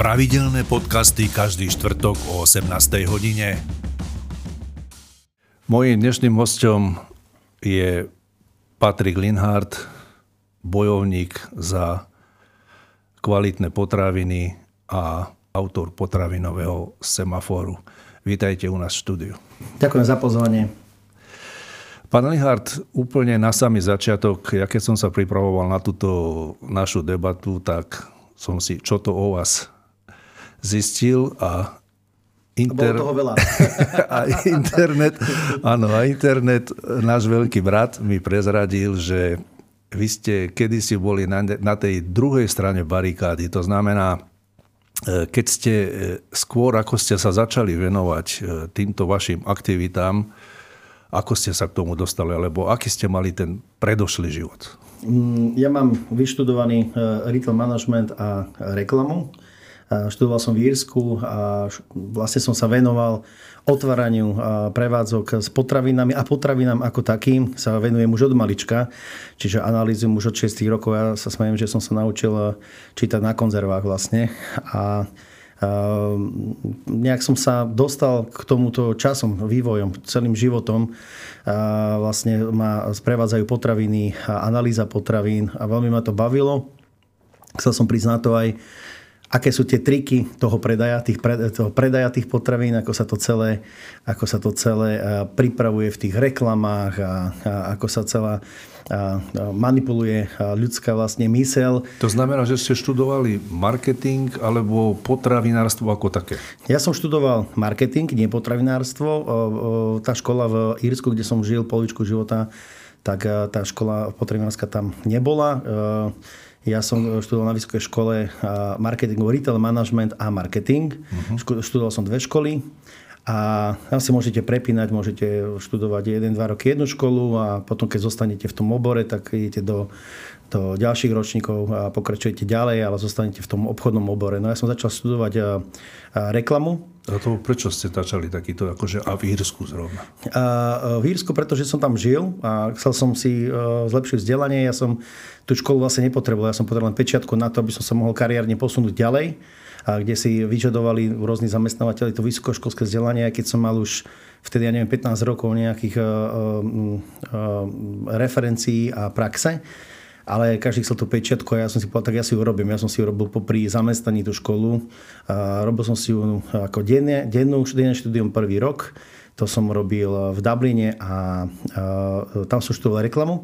Pravidelné podcasty každý štvrtok o 18. hodine. Mojím dnešným hostom je Patrik Linhardt, bojovník za kvalitné potraviny a autor potravinového semaforu. Vítajte u nás v štúdiu. Ďakujem za pozvanie. Pán Linhardt, úplne na samý začiatok, ja keď som sa pripravoval na túto našu debatu, tak som si, čo to o vás zistil a Inter... Bolo toho veľa. a internet, áno, a internet, náš veľký brat mi prezradil, že vy ste kedysi boli na, na tej druhej strane barikády. To znamená, e, keď ste e, skôr, ako ste sa začali venovať e, týmto vašim aktivitám, ako ste sa k tomu dostali, alebo aký ste mali ten predošlý život? Mm, ja mám vyštudovaný retail management a reklamu Študoval som v Írsku a vlastne som sa venoval otváraniu prevádzok s potravinami a potravinám ako takým sa venujem už od malička, čiže analýzujem už od 6 rokov. Ja sa smejem, že som sa naučil čítať na konzervách vlastne a nejak som sa dostal k tomuto časom, vývojom, celým životom. Vlastne ma sprevádzajú potraviny, analýza potravín a veľmi ma to bavilo. Chcel som na to aj aké sú tie triky toho predaja, tých, toho predaja tých potravín, ako sa to celé, ako sa to celé pripravuje v tých reklamách a, a ako sa celá a manipuluje ľudská vlastne mysel. To znamená, že ste študovali marketing alebo potravinárstvo ako také? Ja som študoval marketing, nie potravinárstvo. Tá škola v Írsku, kde som žil polovičku života, tak tá škola potravinárska tam nebola. Ja som študoval na vysokej škole marketing, retail management a marketing. Uh-huh. Študoval som dve školy. A tam si môžete prepínať, môžete študovať 1-2 roky jednu školu a potom, keď zostanete v tom obore, tak idete do, do ďalších ročníkov a pokračujete ďalej, ale zostanete v tom obchodnom obore. No ja som začal študovať a reklamu. A to prečo ste začali takýto, akože a v Írsku zrovna? A, v Írsku, pretože som tam žil a chcel som si uh, zlepšiť vzdelanie. Ja som tú školu vlastne nepotreboval. Ja som potreboval len pečiatku na to, aby som sa mohol kariérne posunúť ďalej a kde si vyžadovali rôzni zamestnávateľi to vysokoškolské vzdelanie, keď som mal už vtedy, ja neviem, 15 rokov nejakých uh, uh, referencií a praxe ale každý chcel tú pečiatku a ja som si povedal, tak ja si ju robím. Ja som si ju robil popri zamestnaní tú školu. A robil som si ju ako denne, dennú, denné štúdium prvý rok. To som robil v Dubline a, a tam som študoval reklamu.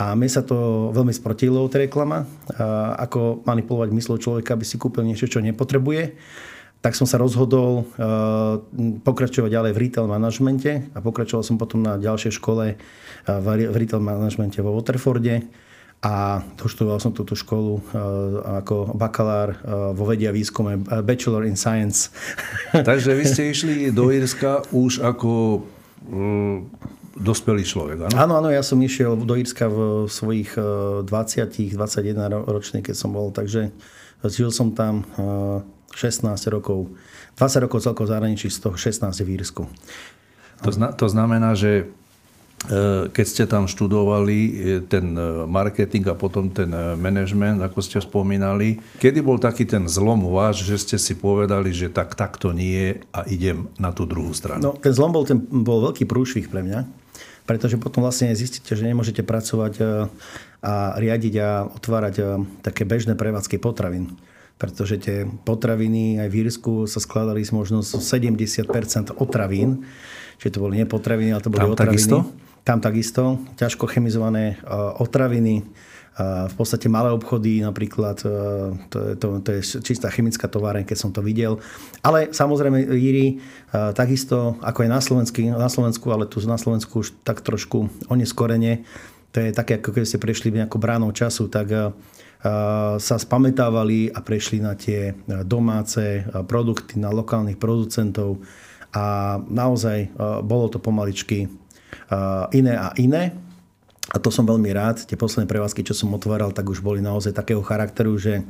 A mne sa to veľmi sprotilo, tá reklama, ako manipulovať myslou človeka, aby si kúpil niečo, čo nepotrebuje. Tak som sa rozhodol pokračovať ďalej v retail manažmente a pokračoval som potom na ďalšej škole v retail manažmente vo Waterforde a doštudoval som túto školu ako bakalár vo vedia výskume, Bachelor in Science. Takže vy ste išli do Írska už ako dospelý človek, áno? Áno, áno, ja som išiel do Írska v svojich 20, eh, 21 ročných, keď som bol, takže žil som tam 16 eh, rokov. 20 rokov celkovo zahraničí, z toho 16 v Írsku. To, zna, to znamená, že keď ste tam študovali ten marketing a potom ten management, ako ste spomínali, kedy bol taký ten zlom váš, že ste si povedali, že tak takto nie a idem na tú druhú stranu? No, ten zlom bol, ten, bol veľký prúšvih pre mňa pretože potom vlastne zistíte, že nemôžete pracovať a riadiť a otvárať také bežné prevádzky potravín. Pretože tie potraviny aj v Írsku sa skladali z možno 70% otravín. Čiže to boli nepotraviny, ale to boli Tam otraviny. Takisto? Tam takisto. Ťažko chemizované e, otraviny v podstate malé obchody napríklad, e, to, je, to, to je čistá chemická továreň, keď som to videl. Ale samozrejme Íri, e, takisto ako aj na, Slovensku, na Slovensku, ale tu na Slovensku už tak trošku oneskorene, to je také, ako keď ste prešli nejakou bránou času, tak e, sa spametávali a prešli na tie domáce produkty, na lokálnych producentov a naozaj bolo to pomaličky iné a iné. A to som veľmi rád. Tie posledné prevádzky, čo som otváral, tak už boli naozaj takého charakteru, že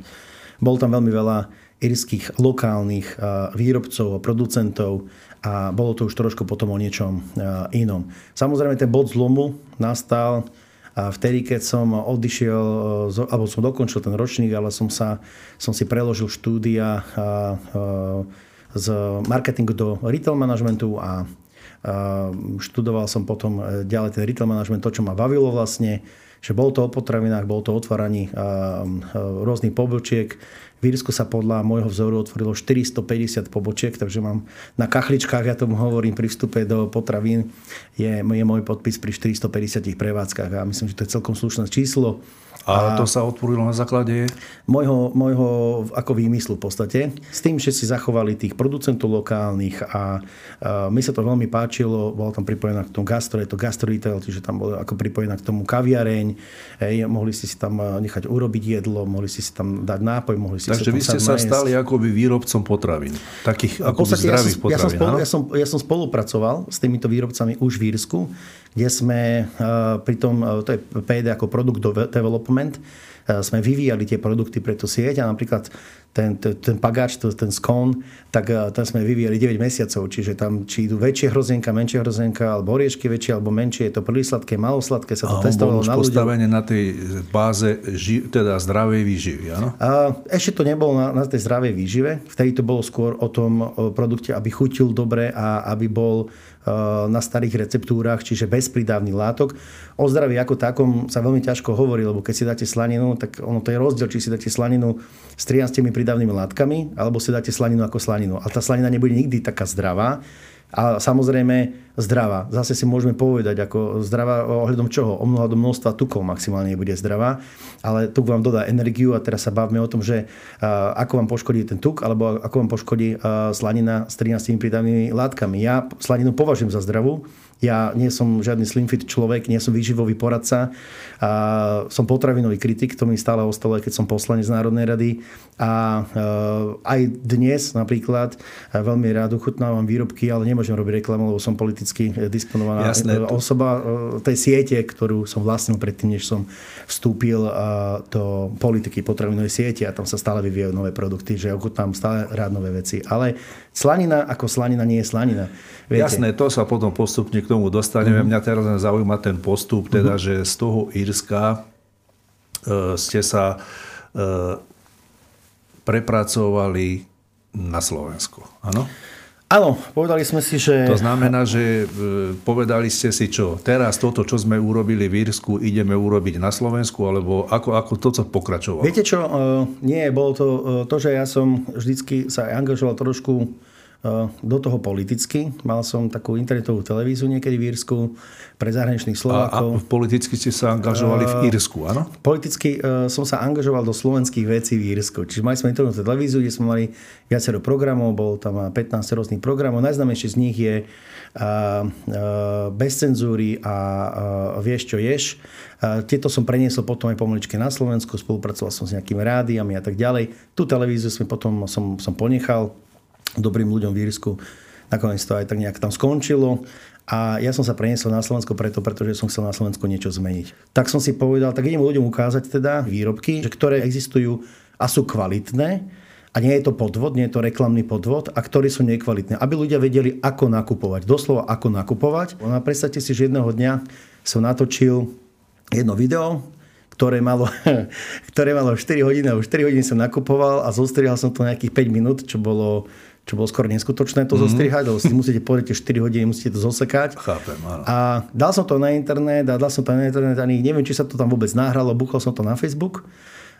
bol tam veľmi veľa irských lokálnych výrobcov a producentov a bolo to už trošku potom o niečom inom. Samozrejme ten bod zlomu nastal A vtedy, keď som odišiel, alebo som dokončil ten ročník, ale som, sa, som si preložil štúdia z marketingu do retail managementu a študoval som potom ďalej ten retail management, to, čo ma bavilo vlastne, že bol to o potravinách, bol to o otváraní rôznych pobočiek, v Írsku sa podľa môjho vzoru otvorilo 450 pobočiek, takže mám na kachličkách, ja tomu hovorím, pri vstupe do potravín je, je môj podpis pri 450 prevádzkach a myslím, že to je celkom slušné číslo. A, a to sa otvorilo na základe? Môjho, môjho ako výmyslu v podstate. S tým, že si zachovali tých producentov lokálnych a, a mi sa to veľmi páčilo. Bola tam pripojená k tomu gastro, je to gastro retail, čiže tam bolo ako pripojená k tomu kaviareň. Hej, mohli ste si tam nechať urobiť jedlo, mohli ste si tam dať nápoj, mohli si Takže vy ste sa najesť. stali akoby výrobcom potravín. Takých akoby podstate, zdravých ja som, potravín. Ja som, spolu, ja, som, ja som spolupracoval s týmito výrobcami už v Írsku kde sme uh, pri tom, uh, to je PD ako produkt development, uh, sme vyvíjali tie produkty pre tú sieť a napríklad ten, ten, ten pagáč, ten skón, tak tam sme vyvíjali 9 mesiacov, čiže tam či idú väčšie hrozienka, menšie hrozienka, alebo oriešky väčšie, alebo menšie, je to príliš sladké, malo sladké, sa to a testovalo na ľuďoch. postavené na tej báze ži, teda zdravej výživy, áno? A ešte to nebolo na, na tej zdravej výžive, vtedy to bolo skôr o tom o produkte, aby chutil dobre a aby bol Eh, na starých receptúrach, čiže bez pridávnych látok. O zdraví ako takom sa veľmi ťažko hovorí, lebo keď si dáte slaninu, tak ono to je rozdiel, či si dáte slaninu s 13 pridávnymi látkami, alebo si dáte slaninu ako slaninu. A tá slanina nebude nikdy taká zdravá, a samozrejme zdravá. Zase si môžeme povedať, ako zdravá ohľadom čoho? O mnoho množstva tukov maximálne bude zdravá, ale tuk vám dodá energiu a teraz sa bavíme o tom, že ako vám poškodí ten tuk, alebo ako vám poškodí slanina s 13 prídavnými látkami. Ja slaninu považujem za zdravú, ja nie som žiadny slimfit človek, nie som výživový poradca. A som potravinový kritik, to mi stále ostalo, keď som poslanec Národnej rady. A e, aj dnes napríklad e, veľmi rád uchutnávam výrobky, ale nemôžem robiť reklamu, lebo som politicky disponovaná Jasné, osoba e, tej siete, ktorú som vlastnil predtým, než som vstúpil do politiky potravinovej siete a tam sa stále vyvíjajú nové produkty, že ochutnám stále rád nové veci. Ale slanina ako slanina nie je slanina. Viete? Jasné, to sa potom postupne k tomu dostaneme. Mm-hmm. Mňa teraz zaujíma ten postup, teda, mm-hmm. že z toho Írska e, ste sa e, prepracovali na Slovensko. Áno? Áno, povedali sme si, že... To znamená, že e, povedali ste si čo, teraz toto, čo sme urobili v Írsku, ideme urobiť na Slovensku, alebo ako, ako to, co pokračovalo? Viete čo, nie, bolo to to, že ja som vždycky sa angažoval trošku do toho politicky. Mal som takú internetovú televíziu niekedy v Írsku pre zahraničných Slovákov. A, a politicky ste sa angažovali v eh, Írsku, áno? Politicky uh, som sa angažoval do slovenských vecí v Írsku. Čiže mali sme internetovú televíziu, kde sme mali viacero programov, bolo tam 15 rôznych programov. Najznámejší z nich je uh, Bez cenzúry a Vieš, čo ješ. Tieto som preniesol potom aj pomaličke na Slovensku, spolupracoval som s nejakými rádiami a tak ďalej. Tú televíziu sme potom som, som ponechal dobrým ľuďom v Írsku. Nakoniec to aj tak nejak tam skončilo. A ja som sa preniesol na Slovensko preto, pretože som chcel na Slovensku niečo zmeniť. Tak som si povedal, tak idem ľuďom ukázať teda výrobky, že ktoré existujú a sú kvalitné, a nie je to podvod, nie je to reklamný podvod a ktorí sú nekvalitné. Aby ľudia vedeli, ako nakupovať. Doslova, ako nakupovať. No a predstavte si, že jedného dňa som natočil jedno video, ktoré malo, ktoré malo 4 hodiny už 4 hodiny som nakupoval a zostrihal som to nejakých 5 minút, čo bolo čo bolo skoro neskutočné to mm-hmm. zostrihať, lebo si musíte povedať 4 hodiny, musíte to zosekať. Chápem, áno. A dal som to na internet a dal som to na internet, ani neviem, či sa to tam vôbec nahralo, buchol som to na Facebook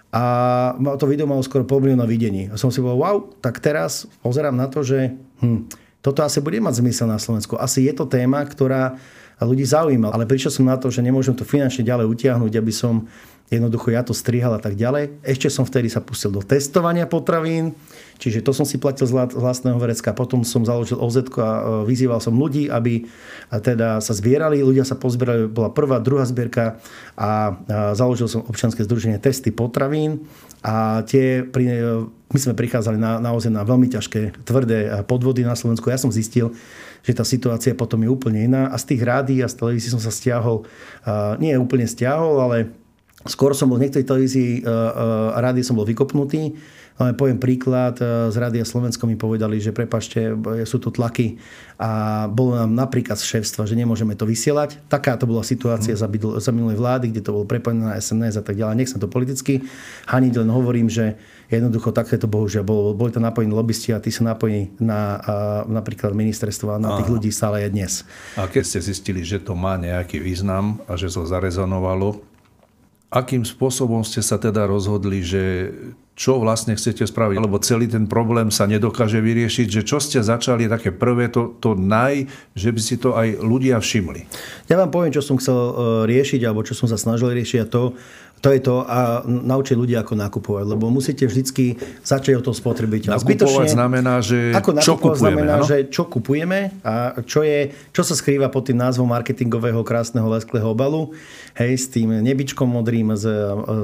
a to video malo skoro pol milióna videní. A som si povedal, wow, tak teraz pozerám na to, že hm, toto asi bude mať zmysel na Slovensku. Asi je to téma, ktorá ľudí zaujíma, ale prišiel som na to, že nemôžem to finančne ďalej utiahnuť, aby som jednoducho ja to strihal a tak ďalej. Ešte som vtedy sa pustil do testovania potravín, čiže to som si platil z vlastného verecka. Potom som založil OZ a e, vyzýval som ľudí, aby teda sa zbierali. Ľudia sa pozbierali, bola prvá, druhá zbierka a založil som občianske združenie Testy potravín a tie, e, my sme prichádzali na, naozaj na veľmi ťažké, tvrdé podvody na Slovensku. Ja som zistil, že tá situácia potom je úplne iná a z tých rádií a z televízií som sa stiahol, nie úplne stiahol, ale Skôr som bol v niektorej televízii, uh, uh, rádi som bol vykopnutý. Ale poviem príklad, z Rádia Slovensko mi povedali, že prepašte, sú tu tlaky a bolo nám napríklad z šéfstva, že nemôžeme to vysielať. Taká to bola situácia mm. za, za minulej vlády, kde to bolo prepojené na SNS a tak ďalej. Nech sa to politicky haniť, len hovorím, že jednoducho také to bohužiaľ bolo. Boli to napojení lobbysti a tí sú napojení na napríklad ministerstvo a na tých Aha. ľudí stále je dnes. A keď ste zistili, že to má nejaký význam a že to zarezonovalo, akým spôsobom ste sa teda rozhodli, že čo vlastne chcete spraviť, lebo celý ten problém sa nedokáže vyriešiť, že čo ste začali také prvé, to, to naj, že by si to aj ľudia všimli. Ja vám poviem, čo som chcel e, riešiť, alebo čo som sa snažil riešiť a to, to je to a naučiť ľudia, ako nakupovať, lebo musíte vždycky začať o tom spotrebiteľa. Nakupovať znamená, že ako čo kupujeme. znamená, no? že čo kupujeme a čo, je, čo sa skrýva pod tým názvom marketingového krásneho lesklého obalu, hej, s tým nebičkom modrým, s,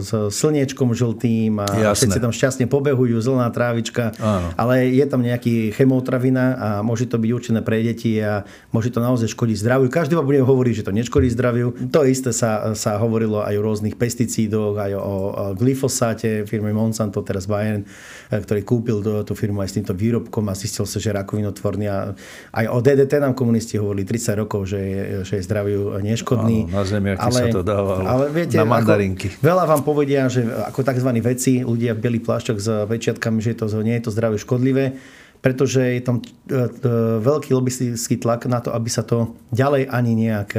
s slniečkom žltým a Jasné. všetci tam šťastne pobehujú, zelená trávička, Áno. ale je tam nejaký chemotravina a môže to byť určené pre deti a môže to naozaj škodiť zdraviu. Každý vám bude hovoriť, že to neškodí zdraviu. To isté sa, sa hovorilo aj o rôznych pesticídoch pesticídoch, aj o, o glyfosáte firmy Monsanto, teraz Bayern, eh, ktorý kúpil tú, firmu aj s týmto výrobkom a zistil sa, že rakovinotvorný. A aj o DDT nám komunisti hovorili 30 rokov, že je, že je zdraviu neškodný. Áno, na zemiaky ale, sa to dávalo. Ale viete, na mandarinky. Ako, veľa vám povedia, že ako tzv. veci, ľudia v bielých plášťoch s večiatkami, že to nie je to zdraviu škodlivé pretože je tam eh, veľký lobistický tlak na to, aby sa to ďalej ani nejak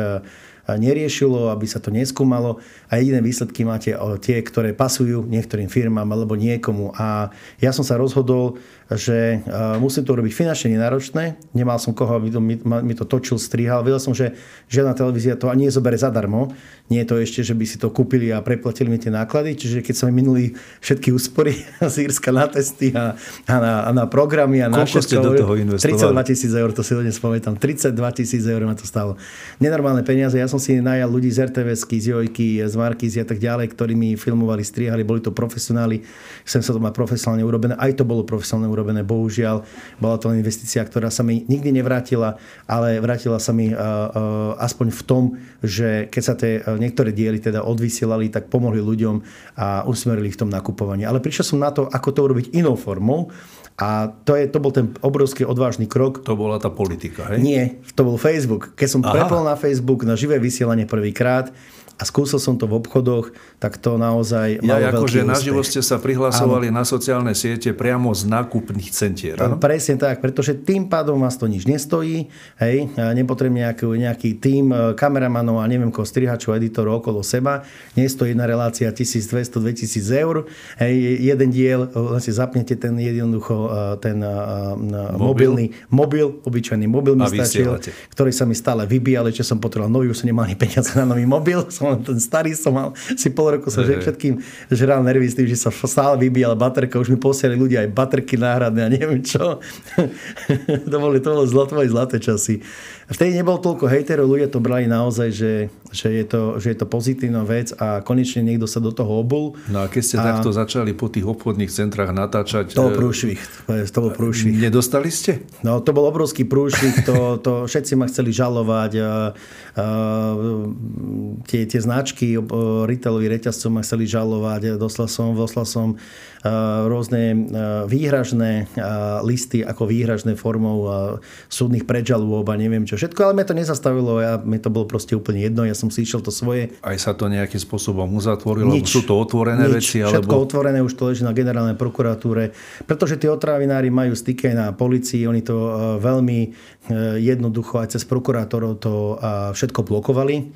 neriešilo, aby sa to neskúmalo a jediné výsledky máte tie, ktoré pasujú niektorým firmám alebo niekomu. A ja som sa rozhodol, že musím to robiť finančne nenáročné. Nemal som koho, aby to, mi, to točil, strihal. Vedel som, že žiadna televízia to ani nezobere zadarmo. Nie je to ešte, že by si to kúpili a preplatili mi tie náklady. Čiže keď sa mi minuli všetky úspory z Írska na testy a, a, na, a na programy a na všetko. ste do toho investovali? 32 tisíc eur, to si dnes pamätám. 32 tisíc eur ma to stalo. Nenormálne peniaze. Ja som si najal ľudí z RTVSky, z Jojky, z Markízy a tak ďalej, ktorí mi filmovali, strihali. Boli to profesionáli. Chcem sa to mať profesionálne urobené. Aj to bolo profesionálne urobené. Bohužiaľ, bola to investícia, ktorá sa mi nikdy nevrátila, ale vrátila sa mi uh, uh, aspoň v tom, že keď sa tie uh, niektoré diely teda odvysielali, tak pomohli ľuďom a usmerili v tom nakupovaní. Ale prišiel som na to, ako to urobiť inou formou. A to, je, to bol ten obrovský odvážny krok. To bola tá politika, hej? Nie, to bol Facebook. Keď som Aha. prepol na Facebook na živé vysielanie prvýkrát, a skúsil som to v obchodoch, tak to naozaj malo ja, ako, že naživo ste sa prihlasovali ano. na sociálne siete priamo z nákupných centier. Ano? Presne tak, pretože tým pádom vás to nič nestojí, hej, nepotrebujem nejaký, nejaký tým e, kameramanov a neviem koho strihačov, editorov okolo seba, nestojí jedna relácia 1200-2000 eur, hej, jeden diel, si zapnete ten jednoducho, e, ten e, mobil? mobilný mobil, obyčajný mobil mi stačil, ktorý sa mi stále vybíjal, čo som potreboval nový, už som nemal ani peniaze na nový mobil, som ten starý som mal si pol roku som že všetkým žral nervy s tým, že sa stále vybíjala baterka, už mi posielali ľudia aj baterky náhradné a neviem čo. to boli to bolo zlaté, zlaté časy. Vtedy nebolo toľko hejterov, ľudia to brali naozaj, že, že, je to, že je to pozitívna vec a konečne niekto sa do toho obul. No a keď ste a... takto začali po tých obchodných centrách natáčať... To bol e, prúšvih. To bol prúšvih. Nedostali ste? No to bol obrovský prúšvih, to, to všetci ma chceli žalovať. A, a, tie, tie značky retailových reťazcov ma chceli žalovať. Dostal som, dostal som rôzne výhražné listy ako výhražné formou súdnych predžalôb a neviem čo všetko, ale mňa to nezastavilo, ja, mi to bolo proste úplne jedno, ja som si išiel to svoje. Aj sa to nejakým spôsobom uzatvorilo? Nič, sú to otvorené nič, veci? Alebo... Všetko otvorené, už to leží na generálnej prokuratúre, pretože tí otravinári majú styky na policii, oni to veľmi e, jednoducho aj cez prokurátorov to všetko blokovali.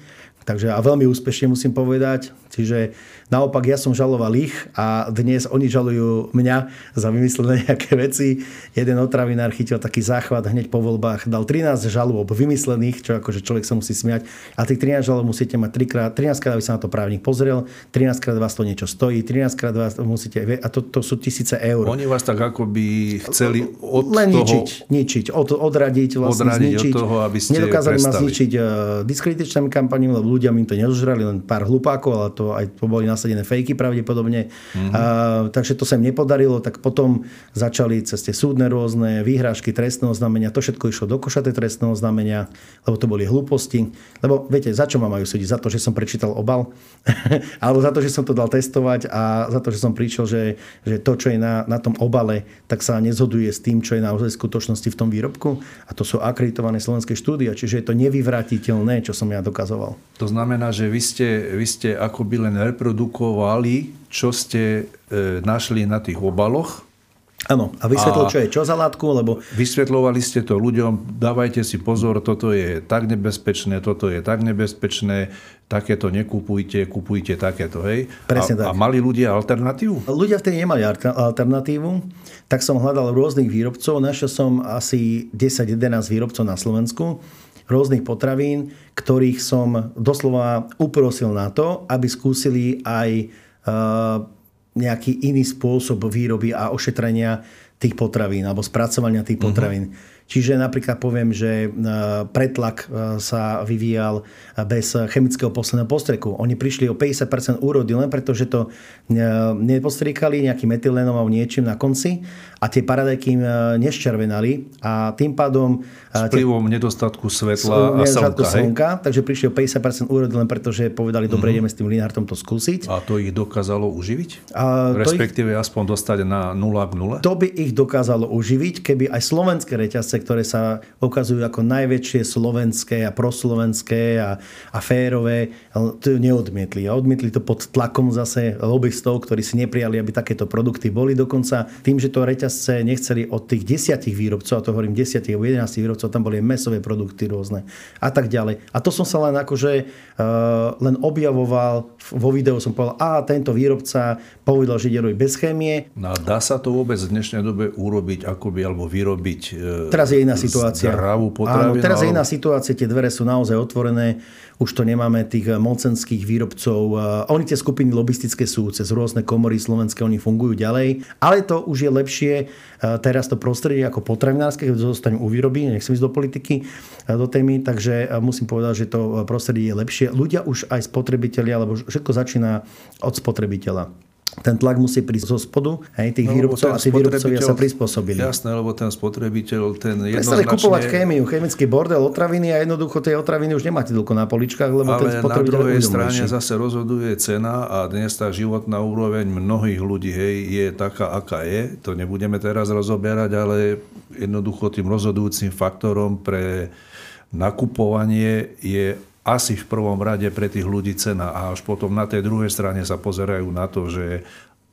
Takže a veľmi úspešne musím povedať. Čiže Naopak ja som žaloval ich a dnes oni žalujú mňa za vymyslené nejaké veci. Jeden otravinár chytil taký záchvat hneď po voľbách, dal 13 žalob vymyslených, čo akože človek sa musí smiať. A tých 13 žalob musíte mať 3 krát, 13 krát, aby sa na to právnik pozrel, 13 krát vás to niečo stojí, 13 krát vás musíte, a to, to sú tisíce eur. Oni vás tak ako by chceli od Len toho... ničiť, ničiť, od, odradiť, vlastne odradiť zničiť. od toho, aby ste Nedokázali ma zničiť uh, diskreditačnými kampaniami, lebo ľudia im to nezožrali, len pár hlupákov, ale to aj to boli nasadené fejky pravdepodobne. Mm-hmm. A, takže to sa im nepodarilo, tak potom začali cez tie súdne rôzne výhrážky trestného znamenia, to všetko išlo do košaté trestného znamenia, lebo to boli hlúposti. Lebo viete, za čo ma majú súdiť? Za to, že som prečítal obal? Alebo za to, že som to dal testovať a za to, že som prišiel, že, že to, čo je na, na tom obale, tak sa nezhoduje s tým, čo je na skutočnosti v tom výrobku. A to sú akreditované slovenské štúdia, čiže je to nevyvratiteľné, čo som ja dokazoval. To znamená, že vy ste, vy ste akoby len reprodukovali, čo ste e, našli na tých obaloch Áno, a vysvetlil, čo je čo za látku, lebo... Vysvetľovali ste to ľuďom, dávajte si pozor, toto je tak nebezpečné, toto je tak nebezpečné, takéto nekupujte, kupujte takéto, hej? Presne a, tak. A mali ľudia alternatívu? Ľudia vtedy nemali alternatívu, tak som hľadal rôznych výrobcov, našiel som asi 10-11 výrobcov na Slovensku, rôznych potravín, ktorých som doslova uprosil na to, aby skúsili aj uh, nejaký iný spôsob výroby a ošetrenia tých potravín alebo spracovania tých potravín. Uh-huh. Čiže napríklad poviem, že e, pretlak e, sa vyvíjal bez chemického posledného postreku. Oni prišli o 50% úrody len preto, že to e, nepostriekali nejakým etylénom alebo niečím na konci a tie paradajky im neščervenali a tým pádom... S vplyvom tie, nedostatku svetla a slnka, slnka takže prišli o 50% úrody len preto, že povedali, dobre, uh-huh. ideme s tým Linhartom to skúsiť. A to ich dokázalo uživiť? A Respektíve ich, aspoň dostať na 0 k 0? To by ich dokázalo uživiť, keby aj slovenské reťazce ktoré sa ukazujú ako najväčšie slovenské a proslovenské a, a férové, to neodmietli. A odmietli to pod tlakom zase lobbystov, ktorí si neprijali, aby takéto produkty boli. Dokonca tým, že to reťazce nechceli od tých desiatich výrobcov, a to hovorím desiatich alebo 11 výrobcov, tam boli mesové produkty rôzne a tak ďalej. A to som sa len akože uh, len objavoval, vo videu som povedal, a tento výrobca povedal, že ide robiť bez chémie. No a dá sa to vôbec v dnešnej dobe urobiť akoby, alebo vyrobiť uh, Teraz je iná situácia. Zdravú potravinu, Áno, teraz je iná situácia, tie dvere sú naozaj otvorené, už to nemáme tých mocenských výrobcov. Oni tie skupiny lobistické sú cez rôzne komory slovenské, oni fungujú ďalej, ale to už je lepšie teraz to prostredie ako potravinárske, keď zostanem u výroby, nechcem ísť do politiky, do témy, takže musím povedať, že to prostredie je lepšie. Ľudia už aj spotrebitelia, alebo všetko začína od spotrebiteľa ten tlak musí prísť zo spodu, hej, tých no, výrobcov a tí výrobcovia sa prispôsobili. Jasné, lebo ten spotrebiteľ, ten Prestali jednoznačne... kupovať chémiu, chemický bordel, otraviny a jednoducho tie otraviny už nemáte toľko na poličkách, lebo Ale ten spotrebiteľ na druhej strane zase rozhoduje cena a dnes tá životná úroveň mnohých ľudí hej, je taká, aká je. To nebudeme teraz rozoberať, ale jednoducho tým rozhodujúcim faktorom pre nakupovanie je asi v prvom rade pre tých ľudí cena a až potom na tej druhej strane sa pozerajú na to, že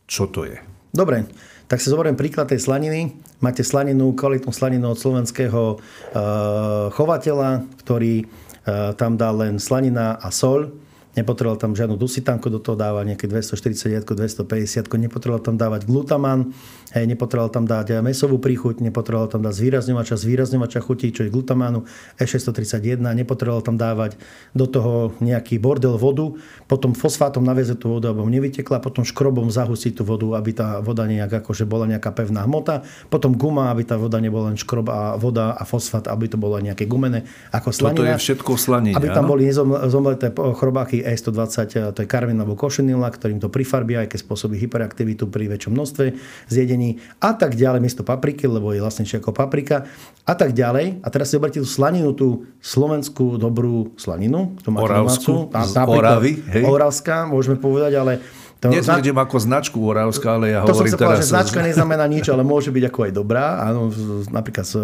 čo to je. Dobre, tak si zoberiem príklad tej slaniny. Máte slaninu, kvalitnú slaninu od slovenského uh, chovateľa, ktorý uh, tam dá len slanina a sol nepotreboval tam žiadnu dusitánku do toho dávať, nejaké 240, 250, nepotreboval tam dávať glutamán, hej, nepotreboval tam dať mesovú príchuť, nepotreboval tam dať zvýrazňovača, zvýrazňovača chutí, čo je glutamánu, E631, nepotreboval tam dávať do toho nejaký bordel vodu, potom fosfátom navieze tú vodu, aby nevytekla, potom škrobom zahusí tú vodu, aby tá voda nejak akože bola nejaká pevná hmota, potom guma, aby tá voda nebola len škrob a voda a fosfát, aby to bolo nejaké gumené ako slanina. Toto je všetko slanina. Aby tam boli nezomleté chrobáky E120, to je karvin alebo košenila, ktorým to prifarbia, aj keď spôsobí hyperaktivitu pri väčšom množstve zjedení a tak ďalej, miesto papriky, lebo je vlastne ako paprika a tak ďalej. A teraz si oberte tú slaninu, tú slovenskú dobrú slaninu, tú Oravskú, z Oravy, hej? Oravská, môžeme povedať, ale to Netvrdím zna... ako značku Oravská, ale ja to hovorím som teraz... Povedal, že značka neznamená nič, ale môže byť ako aj dobrá. Áno, napríklad z,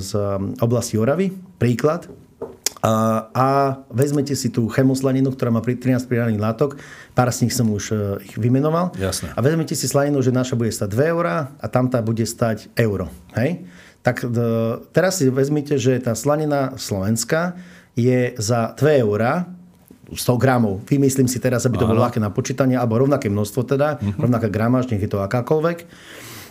z oblasti Oravy, príklad. A, vezmete si tú chemoslaninu, ktorá má 13 pridaných látok, pár z nich som už e, ich vymenoval. Jasne. A vezmete si slaninu, že naša bude stať 2 eurá a tamtá bude stať euro. Hej? Tak e, teraz si vezmite, že tá slanina slovenská je za 2 eurá 100 gramov. Vymyslím si teraz, aby to bolo ľahké na počítanie, alebo rovnaké množstvo teda, uh-huh. rovnaká gramáž, nech je to akákoľvek.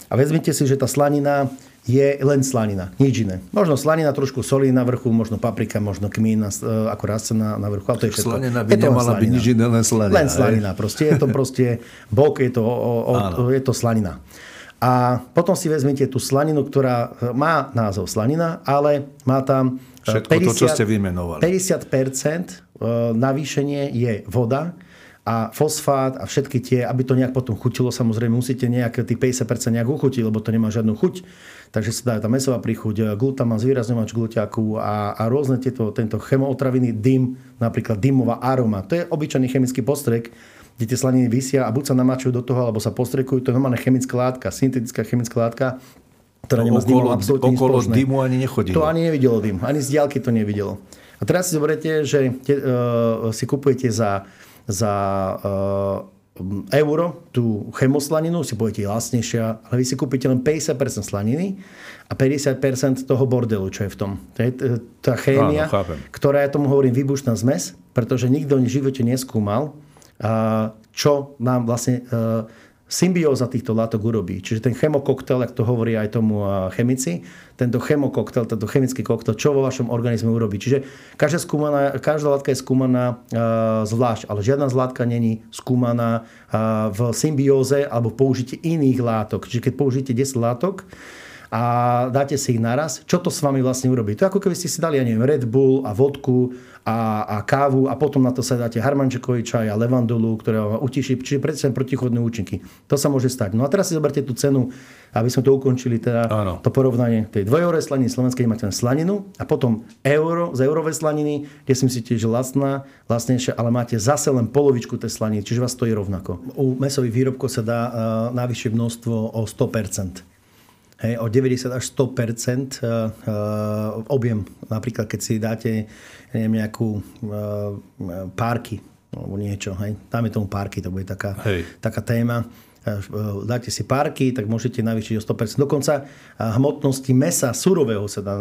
A vezmite si, že tá slanina je len slanina, nič iné. Možno slanina, trošku solí na vrchu, možno paprika, možno kmín e, ako rastce na, vrchu, ale to je všetko. Slanina by je nemala byť nič iné, len slanina. Len slanina, proste je to proste bok, je to, o, o, je to slanina. A potom si vezmete tú slaninu, ktorá má názov slanina, ale má tam Všetko 50, to, čo ste vymenovali. 50% navýšenie je voda, a fosfát a všetky tie, aby to nejak potom chutilo, samozrejme musíte nejak tých 50% nejak uchutiť, lebo to nemá žiadnu chuť. Takže sa dá tá mesová príchuť, glutaman, zvýrazňovač glutiaku a, a rôzne tieto, tento chemootraviny, dym, napríklad dymová aroma. To je obyčajný chemický postrek, kde tie slaniny vysia a buď sa namáčujú do toho, alebo sa postrekujú. To je normálne chemická látka, syntetická chemická látka, ktorá nemá s dymom absolútne Okolo dymu ani nechodilo. To ani nevidelo dym, ani z diálky to nevidelo. A teraz si zoberiete, že te, uh, si kupujete za za uh, euro tú chemoslaninu, si budete lacnejšia, ale vy si kúpite len 50% slaniny a 50% toho bordelu, čo je v tom. To je tá chémia, Áno, ktorá, ja tomu hovorím, výbušná zmes, pretože nikto v živote neskúmal, uh, čo nám vlastne uh, symbióza týchto látok urobí. Čiže ten chemokoktel, ak to hovorí aj tomu chemici, tento chemokoktel, tento chemický koktel, čo vo vašom organizme urobí. Čiže každá, skúmaná, každá látka je skúmaná uh, zvlášť, ale žiadna z látka není skúmaná uh, v symbióze alebo v použití iných látok. Čiže keď použijete 10 látok, a dáte si ich naraz, čo to s vami vlastne urobí? To je ako keby ste si dali, ja neviem, Red Bull a vodku a, a kávu a potom na to sa dáte harmančekový čaj a levandulu, ktorá vám utiší, čiže predsa protichodné účinky. To sa môže stať. No a teraz si zoberte tú cenu, aby sme to ukončili, teda Áno. to porovnanie tej dvojeurovej slaniny slovenskej, máte len slaninu a potom euro z eurovej slaniny, kde si myslíte, že lacná, lacnejšia, ale máte zase len polovičku tej slaniny, čiže vás stojí rovnako. U mesových výrobkov sa dá uh, navyššie množstvo o 100%. Hej, o 90 až 100 uh, uh, objem. Napríklad, keď si dáte neviem, nejakú uh, párky alebo niečo, hej, dáme tomu párky, to bude taká, taká téma. Dáte si párky, tak môžete navýšiť o 100%. Dokonca hmotnosti mesa surového sa dá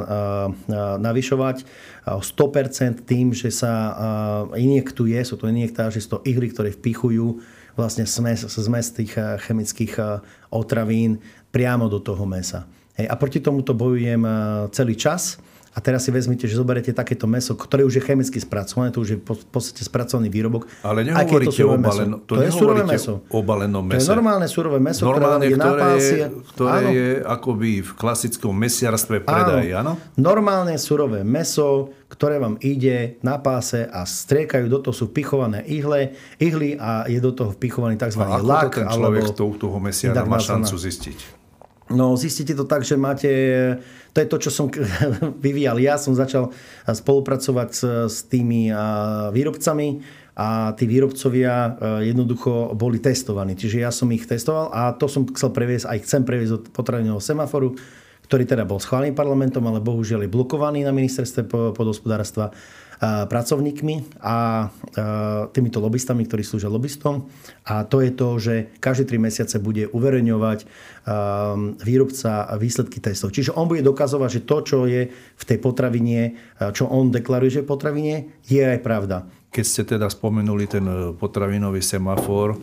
navyšovať o 100% tým, že sa injektuje, sú to injektáže, sú to ihly, ktoré vpichujú vlastne zmes, zmes tých chemických otravín priamo do toho mesa. Hej, a proti tomuto bojujem eh, celý čas. A teraz si vezmite, že zoberiete takéto meso, ktoré už je chemicky spracované, to už je v podstate spracovaný výrobok. Ale nehovoríte to o, baleno, to, to je surové meso. o balenom mese. To je normálne surové meso, normálne, ktoré, je je, ktoré je akoby v klasickom mesiarstve predaj, áno? Normálne surové meso, ktoré vám ide na páse a striekajú, do toho sú vpichované ihle, ihly a je do toho vpichovaný tzv. A ako lak. to ten človek alebo toho mesiara má šancu zistiť? No zistíte to tak, že máte, to je to, čo som vyvíjal ja, som začal spolupracovať s, tými výrobcami a tí výrobcovia jednoducho boli testovaní. Čiže ja som ich testoval a to som chcel previesť, aj chcem previesť od potravinového semaforu, ktorý teda bol schválený parlamentom, ale bohužiaľ je blokovaný na ministerstve podhospodárstva pracovníkmi a týmito lobbystami, ktorí slúžia lobbystom. A to je to, že každé tri mesiace bude uverejňovať výrobca výsledky testov. Čiže on bude dokazovať, že to, čo je v tej potravine, čo on deklaruje, že v potravine, je aj pravda. Keď ste teda spomenuli ten e, potravinový semafor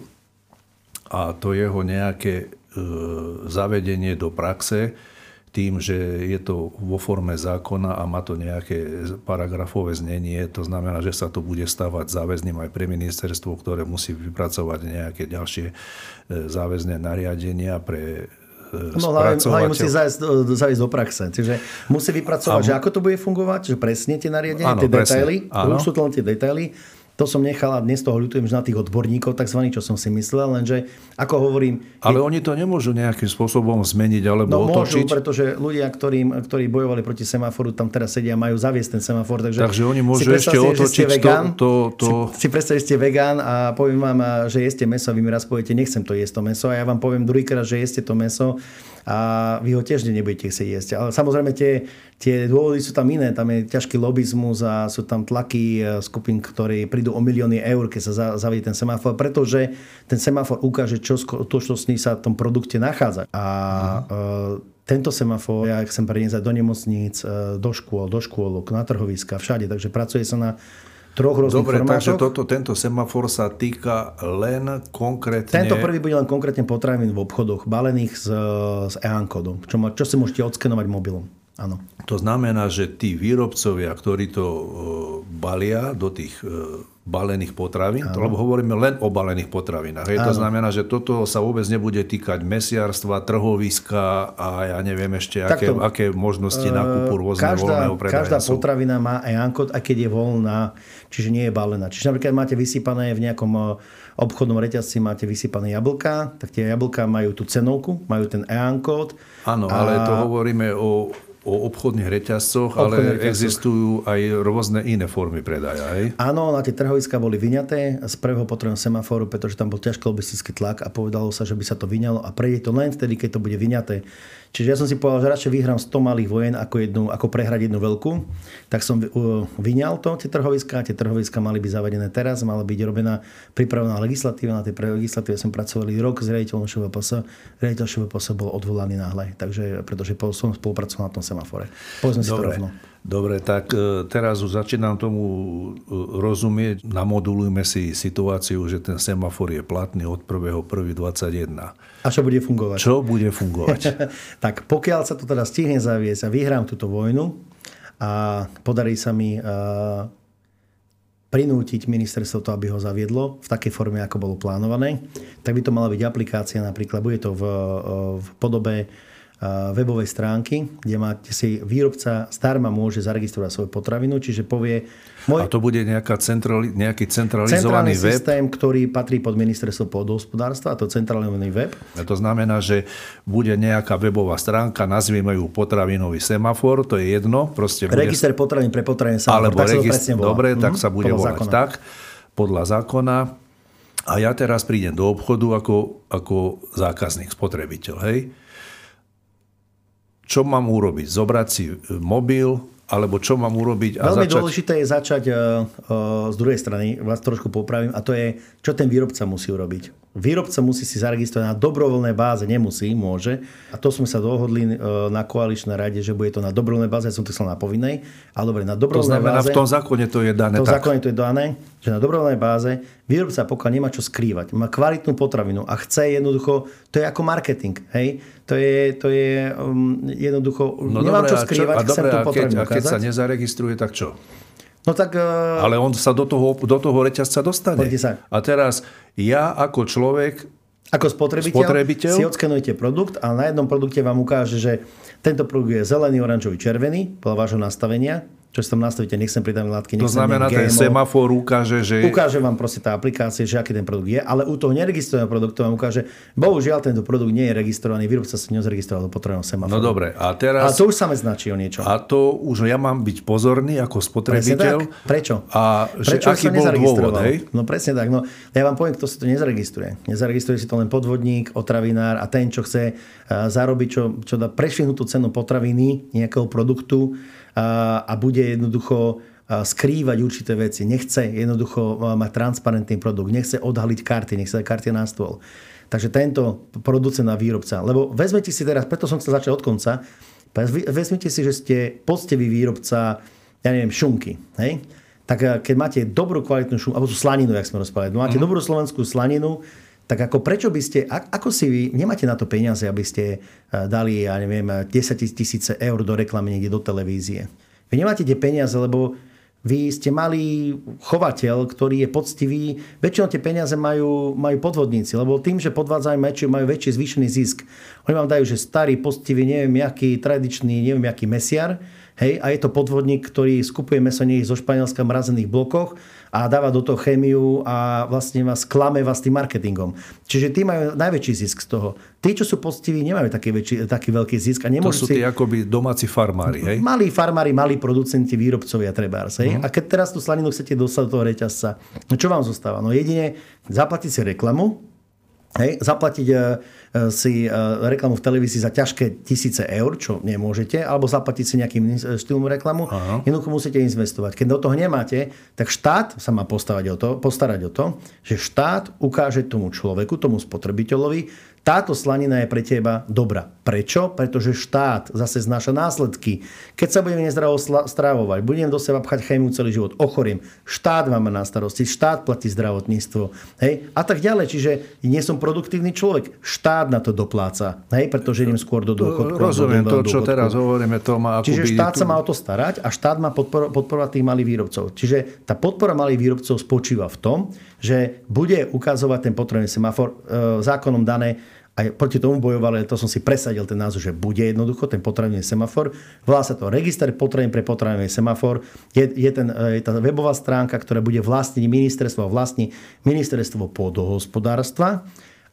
a to jeho nejaké e, zavedenie do praxe, tým, že je to vo forme zákona a má to nejaké paragrafové znenie, to znamená, že sa to bude stávať záväzným aj pre ministerstvo, ktoré musí vypracovať nejaké ďalšie e, záväzné nariadenia pre e, No hlavne, musí zájsť, zájsť do praxe. Čiže musí vypracovať, a... že ako to bude fungovať, že presne tie nariadenia, tie detaily, už sú to len tie detaily to som nechal a dnes toho ľutujem, že na tých odborníkov, tzv. čo som si myslel, lenže ako hovorím... Ale je... oni to nemôžu nejakým spôsobom zmeniť alebo no, otočiť? môžu, pretože ľudia, ktorým, ktorí bojovali proti semaforu, tam teraz sedia, majú zaviesť ten semafor. Takže, takže oni môžu ešte otočiť vegán, to... to, to... Si, si predstavte, ste vegán a poviem vám, že jeste meso a vy mi raz poviete, nechcem to jesť to meso a ja vám poviem druhýkrát, že jeste to meso a vy ho tiež nebudete chcieť jesť. Ale samozrejme tie, tie dôvody sú tam iné. Tam je ťažký lobizmus a sú tam tlaky e, skupín, ktorí prídu o milióny eur, keď sa zavedie ten semafor, pretože ten semafor ukáže, čo skutočnosti sa v tom produkte nachádza. A uh tento semafor ja chcem preniesť do nemocníc, e, do škôl, do škôlok, na trhoviska, všade. Takže pracuje sa na troch rôznych Dobre, formátoch. takže toto, tento semafor sa týka len konkrétne... Tento prvý bude len konkrétne potravín v obchodoch, balených s, s EAN kódom, čo, čo si môžete odskenovať mobilom. Áno. To znamená, že tí výrobcovia, ktorí to e, balia do tých e, balených potravín, to, lebo hovoríme len o balených potravinách. Hej, to znamená, že toto sa vôbec nebude týkať mesiarstva, trhoviska a ja neviem ešte, aké, Takto, aké možnosti nákupu rôzne každá, voľného predania každá sú. potravina má EAN-kód, aj keď je voľná, čiže nie je balená. Čiže napríklad máte vysypané v nejakom e, obchodnom reťazci máte vysypané jablka, tak tie jablka majú tú cenovku, majú ten EAN-kód. Áno, ale to hovoríme o, o obchodných reťazcoch, ale reťazcoch. existujú aj rôzne iné formy predaja. Hej? Áno, na tie trhoviska boli vyňaté z prvého potrebného semaforu, pretože tam bol ťažký lobistický tlak a povedalo sa, že by sa to vyňalo a prejde to len vtedy, keď to bude vyňaté. Čiže ja som si povedal, že radšej vyhrám 100 malých vojen, ako, jednu, ako prehrať jednu veľkú. Tak som uh, vyňal to, tie trhoviská. Tie trhoviská mali byť zavedené teraz, mala byť robená pripravená legislatíva. Na tej legislatíve sme pracovali rok s riaditeľom ŠVPS. Riaditeľ ŠVPS bol odvolaný náhle, takže, pretože som spolupracoval na tom semafore. Povedzme si to Dobre, rovno. dobre, tak e, teraz už začínam tomu e, rozumieť. Namodulujme si situáciu, že ten semafor je platný od 1.1.21. A čo bude fungovať? Čo bude fungovať? tak pokiaľ sa to teda stihne zaviesť a vyhrám túto vojnu a podarí sa mi uh, prinútiť ministerstvo to, aby ho zaviedlo v takej forme, ako bolo plánované, tak by to mala byť aplikácia napríklad, bude to v, v podobe webovej stránky, kde máte si výrobca zdarma môže zaregistrovať svoju potravinu, čiže povie, A môj to bude nejaká centrali, nejaký centrálny centralizovaný web? systém, ktorý patrí pod ministerstvo pôdohospodárstva, a to centrálny web, A to znamená, že bude nejaká webová stránka, nazvieme ju potravinový semafor, to je jedno. Proste bude... Register potravín pre potravín sa Alebo tak sa to registr, presne volá. dobre, tak Mhm, sa bude podľa volať zákona. tak, podľa zákona. A ja teraz prídem do obchodu ako, ako zákazník, spotrebiteľ. Hej? Čo mám urobiť? Zobrať si e, mobil, alebo čo mám urobiť a Veľmi začať... dôležité je začať uh, uh, z druhej strany, vás trošku popravím, a to je, čo ten výrobca musí urobiť. Výrobca musí si zaregistrovať na dobrovoľnej báze, nemusí, môže. A to sme sa dohodli uh, na koaličnej rade, že bude to na dobrovoľnej báze, ja som to chcel na povinnej, ale dobre, na To dobrovoľnej znamená, báze. v tom zákone to je dané To tak. zákone to je dané, že na dobrovoľnej báze výrobca pokiaľ nemá čo skrývať, má kvalitnú potravinu a chce jednoducho, to je ako marketing, hej? To je, to je um, jednoducho, No nemám čo a, čo, skrývať, a, chcem dobre, tú a, keď, potravinu a keď sa nezaregistruje, tak čo? No tak uh, Ale on sa do toho, do toho reťazca dostane. Sa. A teraz ja ako človek Ako spotrebiteľ, Spotrebiteľ? si odskenujete produkt a na jednom produkte vám ukáže, že tento produkt je zelený, oranžový, červený, podľa vášho nastavenia. Čo si tam nastavíte, nechcem pridávať látky, To nechcem znamená, ten GMO. semafor ukáže, že... Ukáže vám proste tá aplikácia, že aký ten produkt je, ale u toho neregistrovaného produktu vám ukáže, bohužiaľ tento produkt nie je registrovaný, výrobca sa nezaregistroval do potrebného semaforu. No dobre, a A teraz... to už sa značí o niečo. A to už ja mám byť pozorný ako Presne spotrebiteľ. tak. Prečo? A že Prečo aký bol dôvod, hej? No presne tak. No, ja vám poviem, kto si to nezaregistruje. Nezaregistruje si to len podvodník, otravinár a ten, čo chce uh, zarobiť, čo, čo dá prešvihnutú cenu potraviny nejakého produktu a bude jednoducho skrývať určité veci. Nechce jednoducho mať transparentný produkt. Nechce odhaliť karty, nechce dať karty na stôl. Takže tento producent a výrobca. Lebo vezmete si teraz, preto som chcel začať od konca, vezmite si, že ste poctivý výrobca, ja neviem, šunky. Hej? tak keď máte dobrú kvalitnú šunku, alebo tú slaninu, jak sme rozprávali, máte dobrú slovenskú slaninu, tak ako prečo by ste, ako si vy, nemáte na to peniaze, aby ste eh, dali, ja neviem, 10 tisíce eur do reklamy niekde do televízie. Vy nemáte tie peniaze, lebo vy ste mali chovateľ, ktorý je poctivý. Väčšinou tie peniaze majú, majú podvodníci, lebo tým, že podvádzajú väčší, majú väčší zvýšený zisk. Oni vám dajú, že starý, poctivý, neviem, aký tradičný, neviem, aký mesiar, Hej, a je to podvodník, ktorý skupuje meso nie zo Španielska v mrazených blokoch a dáva do toho chémiu a vlastne vás klame vás tým marketingom. Čiže tí majú najväčší zisk z toho. Tí, čo sú poctiví, nemajú taký, väčší, taký veľký zisk a To sú si... tí akoby domáci farmári, hej? Malí farmári, malí producenti, výrobcovia trebárs. Hej? A keď teraz tú slaninu chcete dostať do toho reťazca, no čo vám zostáva? No jedine zaplatiť si reklamu, hej? zaplatiť e, e, si e, reklamu v televízii za ťažké tisíce eur, čo nemôžete, alebo zaplatiť si nejakým štýlom reklamu. Aha. Jednoducho musíte investovať. Keď do toho nemáte, tak štát sa má postavať o to, postarať o to, že štát ukáže tomu človeku, tomu spotrebiteľovi táto slanina je pre teba dobrá. Prečo? Pretože štát zase znáša následky. Keď sa budeme nezdravo stravovať, budem do seba pchať chémiu celý život, ochoriem, štát máme na starosti, štát platí zdravotníctvo hej? a tak ďalej. Čiže nie som produktívny človek, štát na to dopláca, hej? pretože idem skôr do dôchodku. Rozumiem to, čo teraz hovoríme, to má Čiže štát sa má o to starať a štát má podpor- podporovať tých malých výrobcov. Čiže tá podpora malých výrobcov spočíva v tom, že bude ukazovať ten potrebný semafor e, zákonom dané, aj proti tomu bojoval, to som si presadil ten názor, že bude jednoducho ten potravinový semafor. Volá sa to register potravín pre potravinový semafor. Je, je, ten, je tá webová stránka, ktorá bude vlastniť ministerstvo, vlastní ministerstvo pôdohospodárstva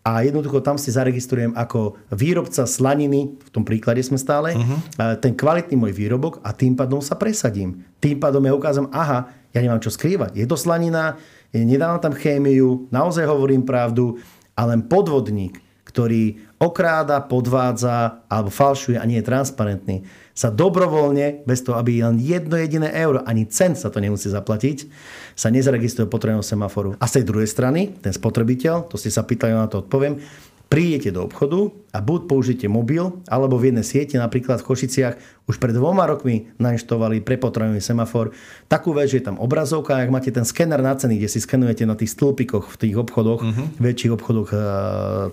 a jednoducho tam si zaregistrujem ako výrobca slaniny, v tom príklade sme stále, uh-huh. ten kvalitný môj výrobok a tým pádom sa presadím. Tým pádom ja ukázam, aha, ja nemám čo skrývať. Je to slanina, nedávam tam chémiu, naozaj hovorím pravdu a len podvodník, ktorý okráda, podvádza alebo falšuje a nie je transparentný, sa dobrovoľne, bez toho, aby len jedno jediné euro, ani cent sa to nemusí zaplatiť, sa nezaregistruje potrebného semaforu. A z tej druhej strany, ten spotrebiteľ, to ste sa pýtali, na to odpoviem, prídete do obchodu a buď použite mobil, alebo v jednej siete, napríklad v Košiciach, už pred dvoma rokmi nainštovali pre potravinový semafor takú vec, že je tam obrazovka, ak máte ten skener na ceny, kde si skenujete na tých stĺpikoch v tých obchodoch, uh-huh. väčších obchodoch e,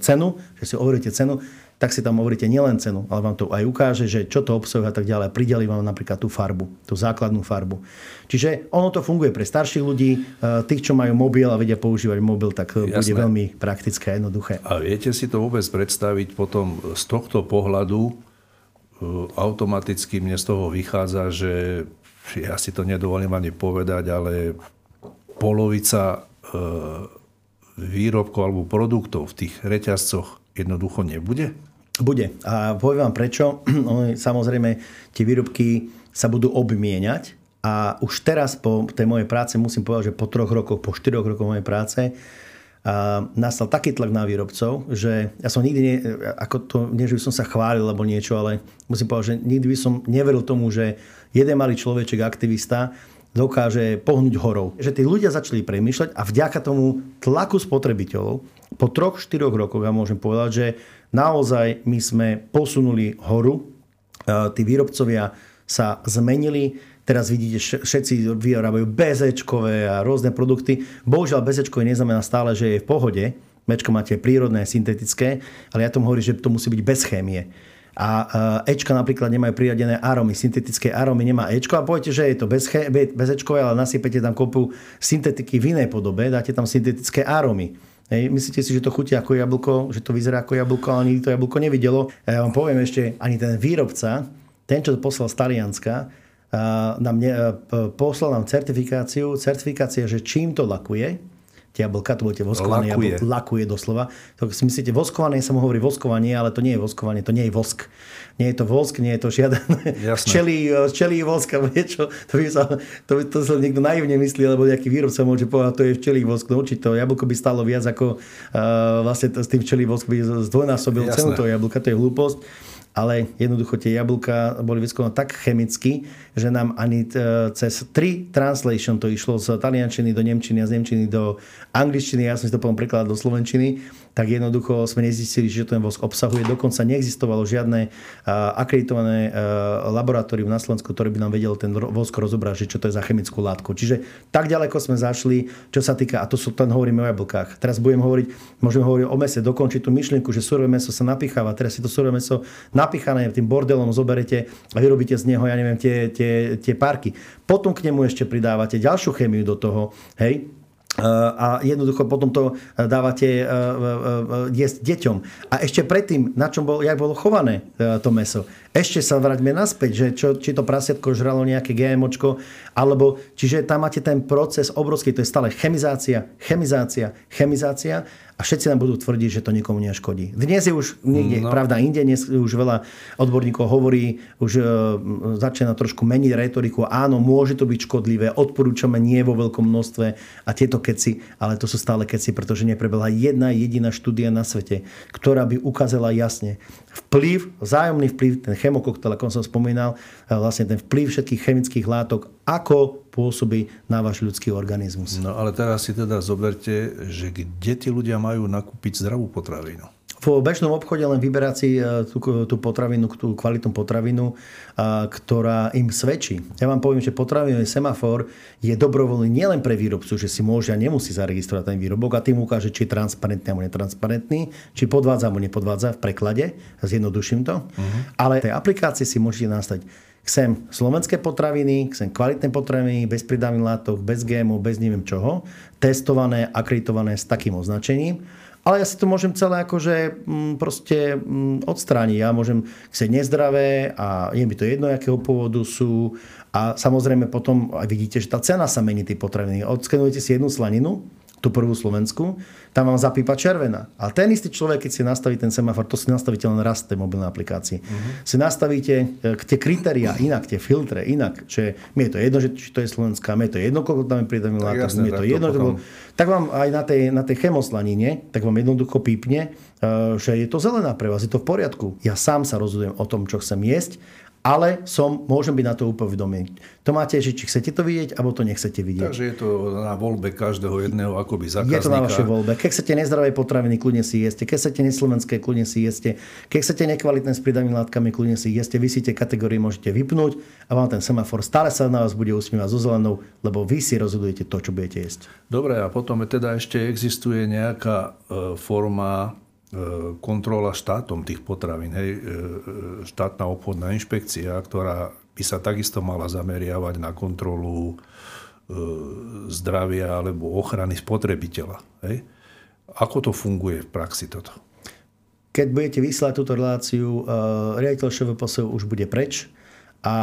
cenu, že si overíte cenu, tak si tam hovoríte nielen cenu, ale vám to aj ukáže, že čo to obsahuje a tak ďalej. Prideli vám napríklad tú farbu, tú základnú farbu. Čiže ono to funguje pre starších ľudí, e, tých, čo majú mobil a vedia používať mobil, tak Jasné. bude veľmi praktické a jednoduché. A viete si to vôbec predstaviť potom z tohto pohľadu, e, automaticky mne z toho vychádza, že ja si to nedovolím ani povedať, ale polovica e, výrobkov alebo produktov v tých reťazcoch jednoducho nebude? Bude. A poviem vám prečo. Samozrejme, tie výrobky sa budú obmieniať a už teraz po tej mojej práce musím povedať, že po troch rokoch, po štyroch rokoch mojej práce a nastal taký tlak na výrobcov, že ja som nikdy, ne, ako to, nie že by som sa chválil alebo niečo, ale musím povedať, že nikdy by som neveril tomu, že jeden malý človeček, aktivista, dokáže pohnúť horou. Že tí ľudia začali premýšľať a vďaka tomu tlaku spotrebiteľov po troch, štyroch rokoch ja môžem povedať, že naozaj my sme posunuli horu. Tí výrobcovia sa zmenili. Teraz vidíte, všetci vyrábajú bezečkové a rôzne produkty. Bohužiaľ, bezečkové neznamená stále, že je v pohode. Mečko máte prírodné, syntetické, ale ja tomu hovorím, že to musí byť bez chémie. A Ečka napríklad nemajú priradené arómy, syntetické arómy nemá Ečko a poviete, že je to bez, bez Ečkové, ale nasypete tam kopu syntetiky v inej podobe, dáte tam syntetické arómy. Hej, myslíte si, že to chutí ako jablko, že to vyzerá ako jablko, ale nikdy to jablko nevidelo. Ja vám poviem ešte, ani ten výrobca, ten, čo to poslal z Talianska, nám ne, poslal nám certifikáciu, certifikácia, že čím to lakuje, jablka, to budete voskované lakuje. jablko, lakuje doslova. To si myslíte, voskované sa mu hovorí voskovanie, ale to nie je voskovanie, to nie je vosk. Nie je to vosk, nie je to žiaden včelí, včelí vosk alebo niečo. To by sa, to, by, to sa niekto naivne myslí, alebo nejaký výrobca môže povedať, to je včelí vosk. No určite to jablko by stalo viac ako uh, vlastne s tým včelí vosk by zdvojnásobil cenu toho jablka, to je hlúposť ale jednoducho tie jablka boli vyskúmané tak chemicky, že nám ani e, cez tri translation to išlo z taliančiny do nemčiny a z nemčiny do angličtiny, ja som si to potom prekladal do slovenčiny, tak jednoducho sme nezistili, že ten vosk obsahuje. Dokonca neexistovalo žiadne akreditované laboratórium na Slovensku, ktoré by nám vedelo ten vosk rozobrať, že čo to je za chemickú látku. Čiže tak ďaleko sme zašli, čo sa týka, a to sú, ten hovoríme o jablkách. Teraz budem hovoriť, môžeme hovoriť o mese, dokončiť tú myšlienku, že surové meso sa napicháva. Teraz si to surové meso napichané tým bordelom zoberete a vyrobíte z neho, ja neviem, tie, tie, tie parky. Potom k nemu ešte pridávate ďalšiu chemiu do toho, hej, a jednoducho potom to dávate e, e, e, jesť deťom. A ešte predtým, na čom bol, jak bolo chované to meso. Ešte sa vráťme naspäť, že čo, či to prasiatko žralo nejaké GMOčko, alebo čiže tam máte ten proces obrovský, to je stále chemizácia, chemizácia, chemizácia a všetci nám budú tvrdiť, že to nikomu neškodí. Dnes je už niekde, no. pravda, inde, dnes už veľa odborníkov hovorí, už e, začína trošku meniť retoriku. Áno, môže to byť škodlivé, odporúčame nie vo veľkom množstve a tieto keci, ale to sú stále keci, pretože neprebehla jedna jediná štúdia na svete, ktorá by ukázala jasne vplyv, vzájomný vplyv, ten chemokoktel, ako som spomínal, e, vlastne ten vplyv všetkých chemických látok, ako pôsobí na váš ľudský organizmus. No ale teraz si teda zoberte, že kde tí ľudia majú nakúpiť zdravú potravinu? V bežnom obchode len vyberať si tú, tú potravinu, tú kvalitnú potravinu, ktorá im svedčí. Ja vám poviem, že potravinový semafor je dobrovoľný nielen pre výrobcu, že si môže a nemusí zaregistrovať ten výrobok a tým ukáže, či je transparentný alebo netransparentný, či podvádza alebo nepodvádza v preklade, zjednoduším to. Uh-huh. Ale tej aplikácie si môžete nastaviť Chcem slovenské potraviny, chcem kvalitné potraviny, bez pridávnych látok, bez GMO, bez neviem čoho, testované, akreditované s takým označením. Ale ja si to môžem celé akože mm, proste mm, odstrániť. Ja môžem chcieť nezdravé a je mi to jedno, akého pôvodu sú. A samozrejme potom aj vidíte, že tá cena sa mení, tie potraviny. Odskenujete si jednu slaninu, tú prvú Slovensku, tam vám zapípa červená. A ten istý človek, keď si nastaví ten semafor, to si nastavíte len raz tej mobilnej aplikácii. Uh-huh. Si nastavíte e, tie kritéria inak, tie filtre inak, že mi je to jedno, že, či to je Slovenská, mi je to jedno, koľko tam je pridaný látok, mi je to jedno, to tak vám aj na tej, na tej chemoslanine, tak vám jednoducho pípne, e, že je to zelená pre vás, je to v poriadku. Ja sám sa rozhodujem o tom, čo chcem jesť ale som, môžem byť na to upovedomený. To máte, že či chcete to vidieť, alebo to nechcete vidieť. Takže je to na voľbe každého jedného akoby zákazníka. Je to na vašej voľbe. Keď chcete nezdravé potraviny, kľudne si jeste. Keď chcete neslovenské, kľudne si jeste. Keď chcete nekvalitné s pridanými látkami, kľudne si jeste. Vy si tie kategórie môžete vypnúť a vám ten semafor stále sa na vás bude usmievať so zelenou, lebo vy si rozhodujete to, čo budete jesť. Dobre, a potom teda ešte existuje nejaká e, forma kontrola štátom tých potravín, hej, e, štátna obchodná inšpekcia, ktorá by sa takisto mala zameriavať na kontrolu e, zdravia alebo ochrany spotrebiteľa. Hej. Ako to funguje v praxi toto? Keď budete vyslať túto reláciu, riaditeľ ŠVPS už bude preč a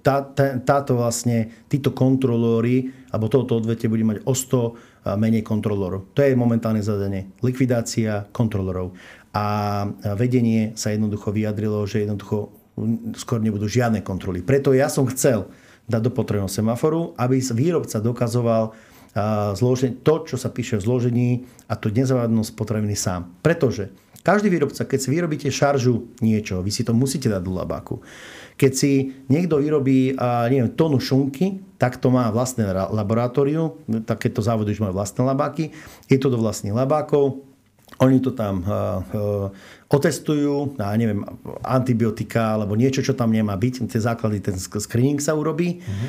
tá, tá, táto vlastne, títo kontrolóri, alebo toto odvete bude mať o 100 menej kontrolorov. To je momentálne zadanie. Likvidácia kontrolorov. A vedenie sa jednoducho vyjadrilo, že jednoducho skôr nebudú žiadne kontroly. Preto ja som chcel dať do potrebného semaforu, aby výrobca dokazoval zloženie, to, čo sa píše v zložení a to nezavadnosť potraviny sám. Pretože každý výrobca, keď si vyrobíte šaržu niečo, vy si to musíte dať do labáku. Keď si niekto vyrobí neviem, tonu šunky, tak to má vlastné laboratórium, takéto závody už majú vlastné labáky, je to do vlastných labákov, oni to tam uh, uh, otestujú, a neviem, antibiotika alebo niečo, čo tam nemá byť, tie základy, ten screening sa urobí. Uh-huh.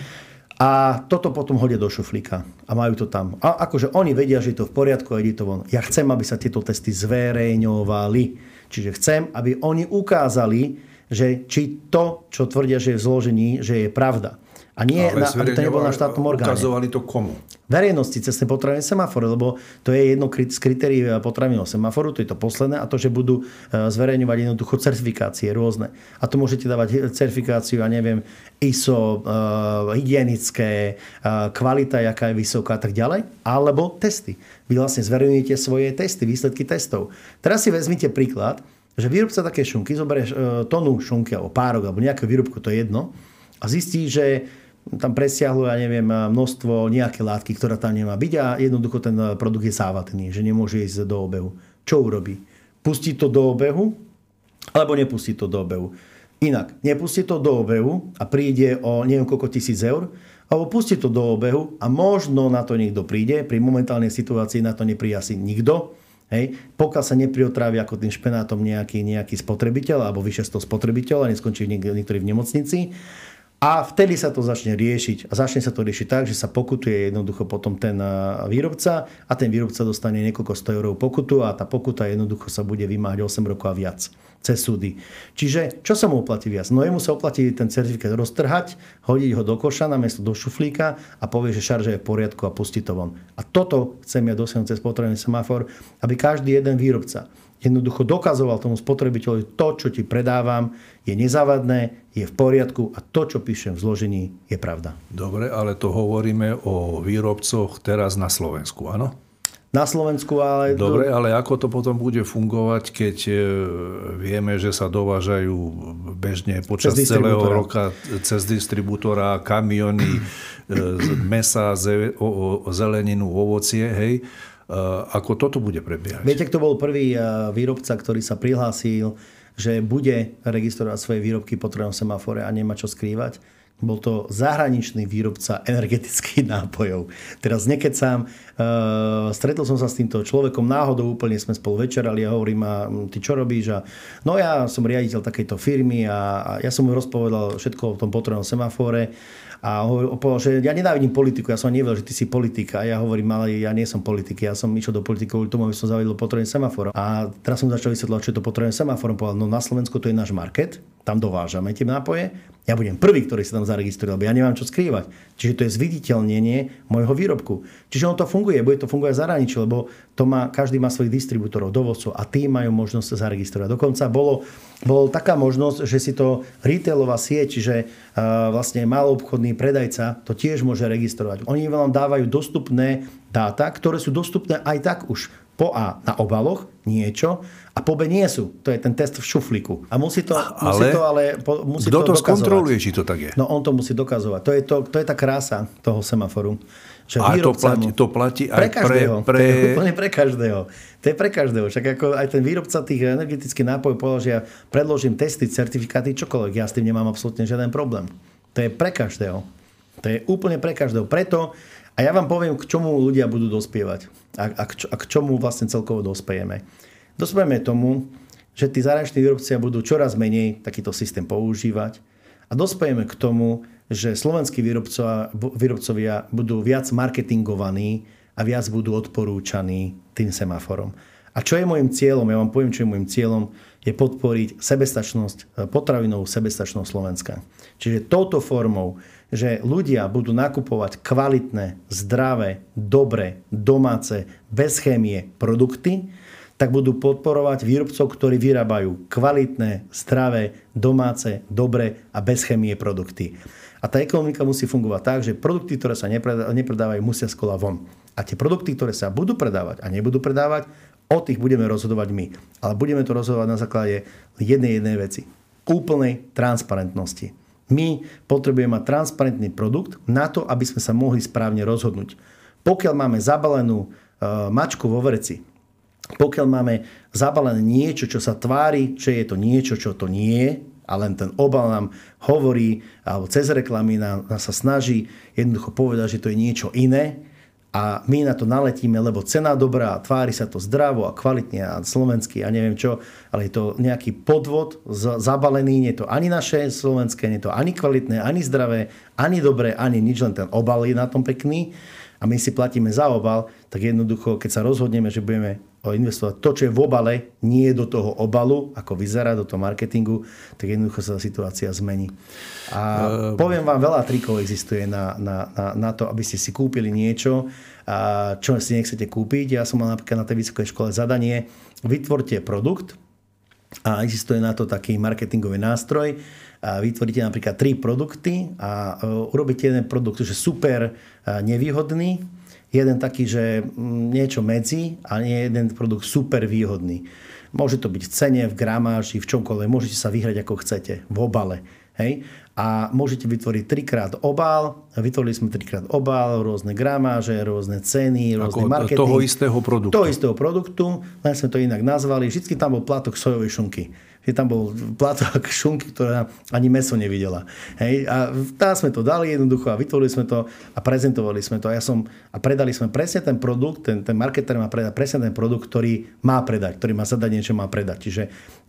A toto potom hodia do šuflíka a majú to tam. A akože oni vedia, že je to v poriadku a ide to von. Ja chcem, aby sa tieto testy zverejňovali. Čiže chcem, aby oni ukázali, že či to, čo tvrdia, že je v zložení, že je pravda. A nie, na, aby to nebolo na štátnom orgáne. Ukazovali to komu? Verejnosti cez ten potravinové semafory, lebo to je jedno z kritérií potravinového semaforu, to je to posledné, a to, že budú e, zverejňovať jednoducho certifikácie rôzne. A to môžete dávať certifikáciu, ja neviem, ISO, uh, hygienické, uh, kvalita, jaká je vysoká a tak ďalej, alebo testy. Vy vlastne zverejňujete svoje testy, výsledky testov. Teraz si vezmite príklad, že výrobca také šunky, zoberieš e, tonu šunky alebo párok alebo nejaké výrobku, to je jedno, a zistí, že tam presiahlo, ja neviem, množstvo nejaké látky, ktorá tam nemá byť a jednoducho ten produkt je závatný, že nemôže ísť do obehu. Čo urobí? Pustí to do obehu alebo nepustí to do obehu? Inak, nepustí to do obehu a príde o neviem koľko tisíc eur, alebo pustí to do obehu a možno na to niekto príde, pri momentálnej situácii na to nepríde asi nikto, Hej. Pokiaľ sa nepriotrávi ako tým špenátom nejaký, nejaký spotrebiteľ alebo vyše 100 spotrebiteľ a neskončí niektorý v nemocnici, a vtedy sa to začne riešiť. A začne sa to riešiť tak, že sa pokutuje jednoducho potom ten výrobca a ten výrobca dostane niekoľko 100 eur pokutu a tá pokuta jednoducho sa bude vymáhať 8 rokov a viac cez súdy. Čiže čo sa mu oplatí viac? No jemu sa oplatí ten certifikát roztrhať, hodiť ho do koša na miesto do šuflíka a povie, že šarža je v poriadku a pustí to von. A toto chcem ja dosiahnuť cez potrebný semafor, aby každý jeden výrobca jednoducho dokazoval tomu spotrebiteľovi, to, čo ti predávam, je nezávadné, je v poriadku a to, čo píšem v zložení, je pravda. Dobre, ale to hovoríme o výrobcoch teraz na Slovensku, áno? Na Slovensku, ale... Dobre, ale ako to potom bude fungovať, keď e, vieme, že sa dovážajú bežne počas celého roka cez distribútora kamiony z mesa, zeleninu, ovocie, hej? Eh, ako toto bude prebiehať. Viete, kto bol prvý eh, výrobca, ktorý sa prihlásil, že bude registrovať svoje výrobky po trojom semafore a nemá čo skrývať? Bol to zahraničný výrobca energetických nápojov. Teraz nekecám, uh, stretol som sa s týmto človekom náhodou, úplne sme spolu večerali a hovorím, a ty čo robíš? A, no ja som riaditeľ takejto firmy a, a ja som mu rozpovedal všetko o tom potrebnom semafóre a povedal, že ja nenávidím politiku, ja som nevedel, že ty si politik. A ja hovorím, ale ja nie som politik, ja som išiel do politiky kvôli tomu, aby som zavedol potrebný semafor. A teraz som začal vysvetľovať, čo je to potrebné semaforom. Povedal, no na Slovensku to je náš market, tam dovážame tie nápoje. Ja budem prvý, ktorý sa tam zaregistruje, lebo ja nemám čo skrývať. Čiže to je zviditeľnenie môjho výrobku. Čiže on to funguje, bude to fungovať v zahraničí, lebo to má, každý má svojich distribútorov, dovozcov a tí majú možnosť sa zaregistrovať. Dokonca bolo, bolo taká možnosť, že si to retailová sieť, uh, vlastne maloobchodný predajca to tiež môže registrovať. Oni vám dávajú dostupné dáta, ktoré sú dostupné aj tak už po A na obaloch niečo a po B nie sú. To je ten test v šuflíku. A musí to ale, musí to ale musí kto to, to skontroluje, či to tak je? No on to musí dokazovať. To je, to, to je tá krása toho semaforu. Že a to platí, to platí aj pre každého. Pre, pre... To je úplne pre každého. To je pre každého. Však ako aj ten výrobca tých energetických nápojov povedal, že ja predložím testy, certifikáty, čokoľvek. Ja s tým nemám absolútne žiaden problém. To je pre každého. To je úplne pre každého. Preto a ja vám poviem, k čomu ľudia budú dospievať a, a, k, a k čomu vlastne celkovo dospejeme. Dospejeme tomu, že tí zahraniční výrobcia budú čoraz menej takýto systém používať a dospejeme k tomu, že slovenskí výrobcovia, výrobcovia budú viac marketingovaní a viac budú odporúčaní tým semaforom. A čo je môjim cieľom? Ja vám poviem, čo je môjim cieľom je podporiť sebestačnosť, potravinovú sebestačnosť Slovenska. Čiže touto formou že ľudia budú nakupovať kvalitné, zdravé, dobré, domáce, bez chémie produkty, tak budú podporovať výrobcov, ktorí vyrábajú kvalitné, zdravé, domáce, dobré a bez chémie produkty. A tá ekonomika musí fungovať tak, že produkty, ktoré sa nepredávajú, musia skola von. A tie produkty, ktoré sa budú predávať a nebudú predávať, o tých budeme rozhodovať my. Ale budeme to rozhodovať na základe jednej jednej veci. Úplnej transparentnosti. My potrebujeme mať transparentný produkt na to, aby sme sa mohli správne rozhodnúť. Pokiaľ máme zabalenú e, mačku vo vreci, pokiaľ máme zabalené niečo, čo sa tvári, že je to niečo, čo to nie je, a len ten obal nám hovorí, alebo cez reklamy nám, nám sa snaží jednoducho povedať, že to je niečo iné, a my na to naletíme, lebo cena dobrá, tvári sa to zdravo a kvalitne a slovensky a neviem čo, ale je to nejaký podvod zabalený, nie je to ani naše slovenské, nie je to ani kvalitné, ani zdravé, ani dobré, ani nič, len ten obal je na tom pekný. A my si platíme za obal, tak jednoducho, keď sa rozhodneme, že budeme investovať to, čo je v obale, nie do toho obalu, ako vyzerá, do toho marketingu, tak jednoducho sa situácia zmení. A uh, poviem vám, veľa trikov existuje na, na, na, na to, aby ste si kúpili niečo, a čo si nechcete kúpiť. Ja som mal napríklad na tej vysokej škole zadanie, vytvorte produkt, a existuje na to taký marketingový nástroj. A vytvoríte napríklad tri produkty a e, urobíte jeden produkt, že super nevýhodný, jeden taký, že mm, niečo medzi a nie jeden produkt super výhodný. Môže to byť v cene, v gramáži, v čomkoľvek. Môžete sa vyhrať ako chcete, v obale. Hej? A môžete vytvoriť trikrát obal. Vytvorili sme trikrát obal, rôzne gramáže, rôzne ceny, rôzne ako marketing. Toho istého produktu. Toho istého produktu, len sme to inak nazvali. Vždycky tam bol plátok sojovej šunky že tam bol plátok šunky, ktorá ani meso nevidela. Hej? A tá sme to dali jednoducho a vytvorili sme to a prezentovali sme to. A, ja som, a predali sme presne ten produkt, ten, ten marketer má predať presne ten produkt, ktorý má predať, ktorý má zadať niečo, má predať. Čiže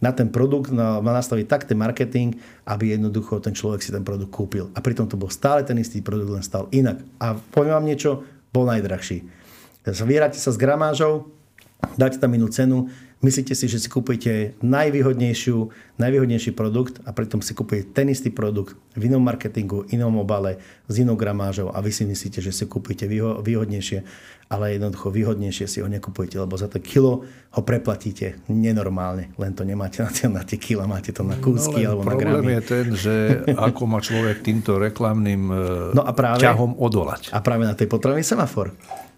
na ten produkt má nastaviť tak ten marketing, aby jednoducho ten človek si ten produkt kúpil. A pritom to bol stále ten istý produkt, len stal inak. A poviem vám niečo, bol najdrahší. Zvierate sa s gramážou, dáte tam inú cenu, Myslíte si, že si kúpujete najvýhodnejšiu, najvýhodnejší produkt a pritom si kúpujete ten istý produkt v inom marketingu, inom obale, s inou gramážou a vy si myslíte, že si kúpujete výhodnejšie, ale jednoducho výhodnejšie si ho nekupujete, lebo za to kilo ho preplatíte nenormálne. Len to nemáte na tie, na tie kila, máte to na kúsky no, alebo na gramy. Problém je ten, že ako má človek týmto reklamným no a práve, ťahom odolať. A práve na tej potravný semafor.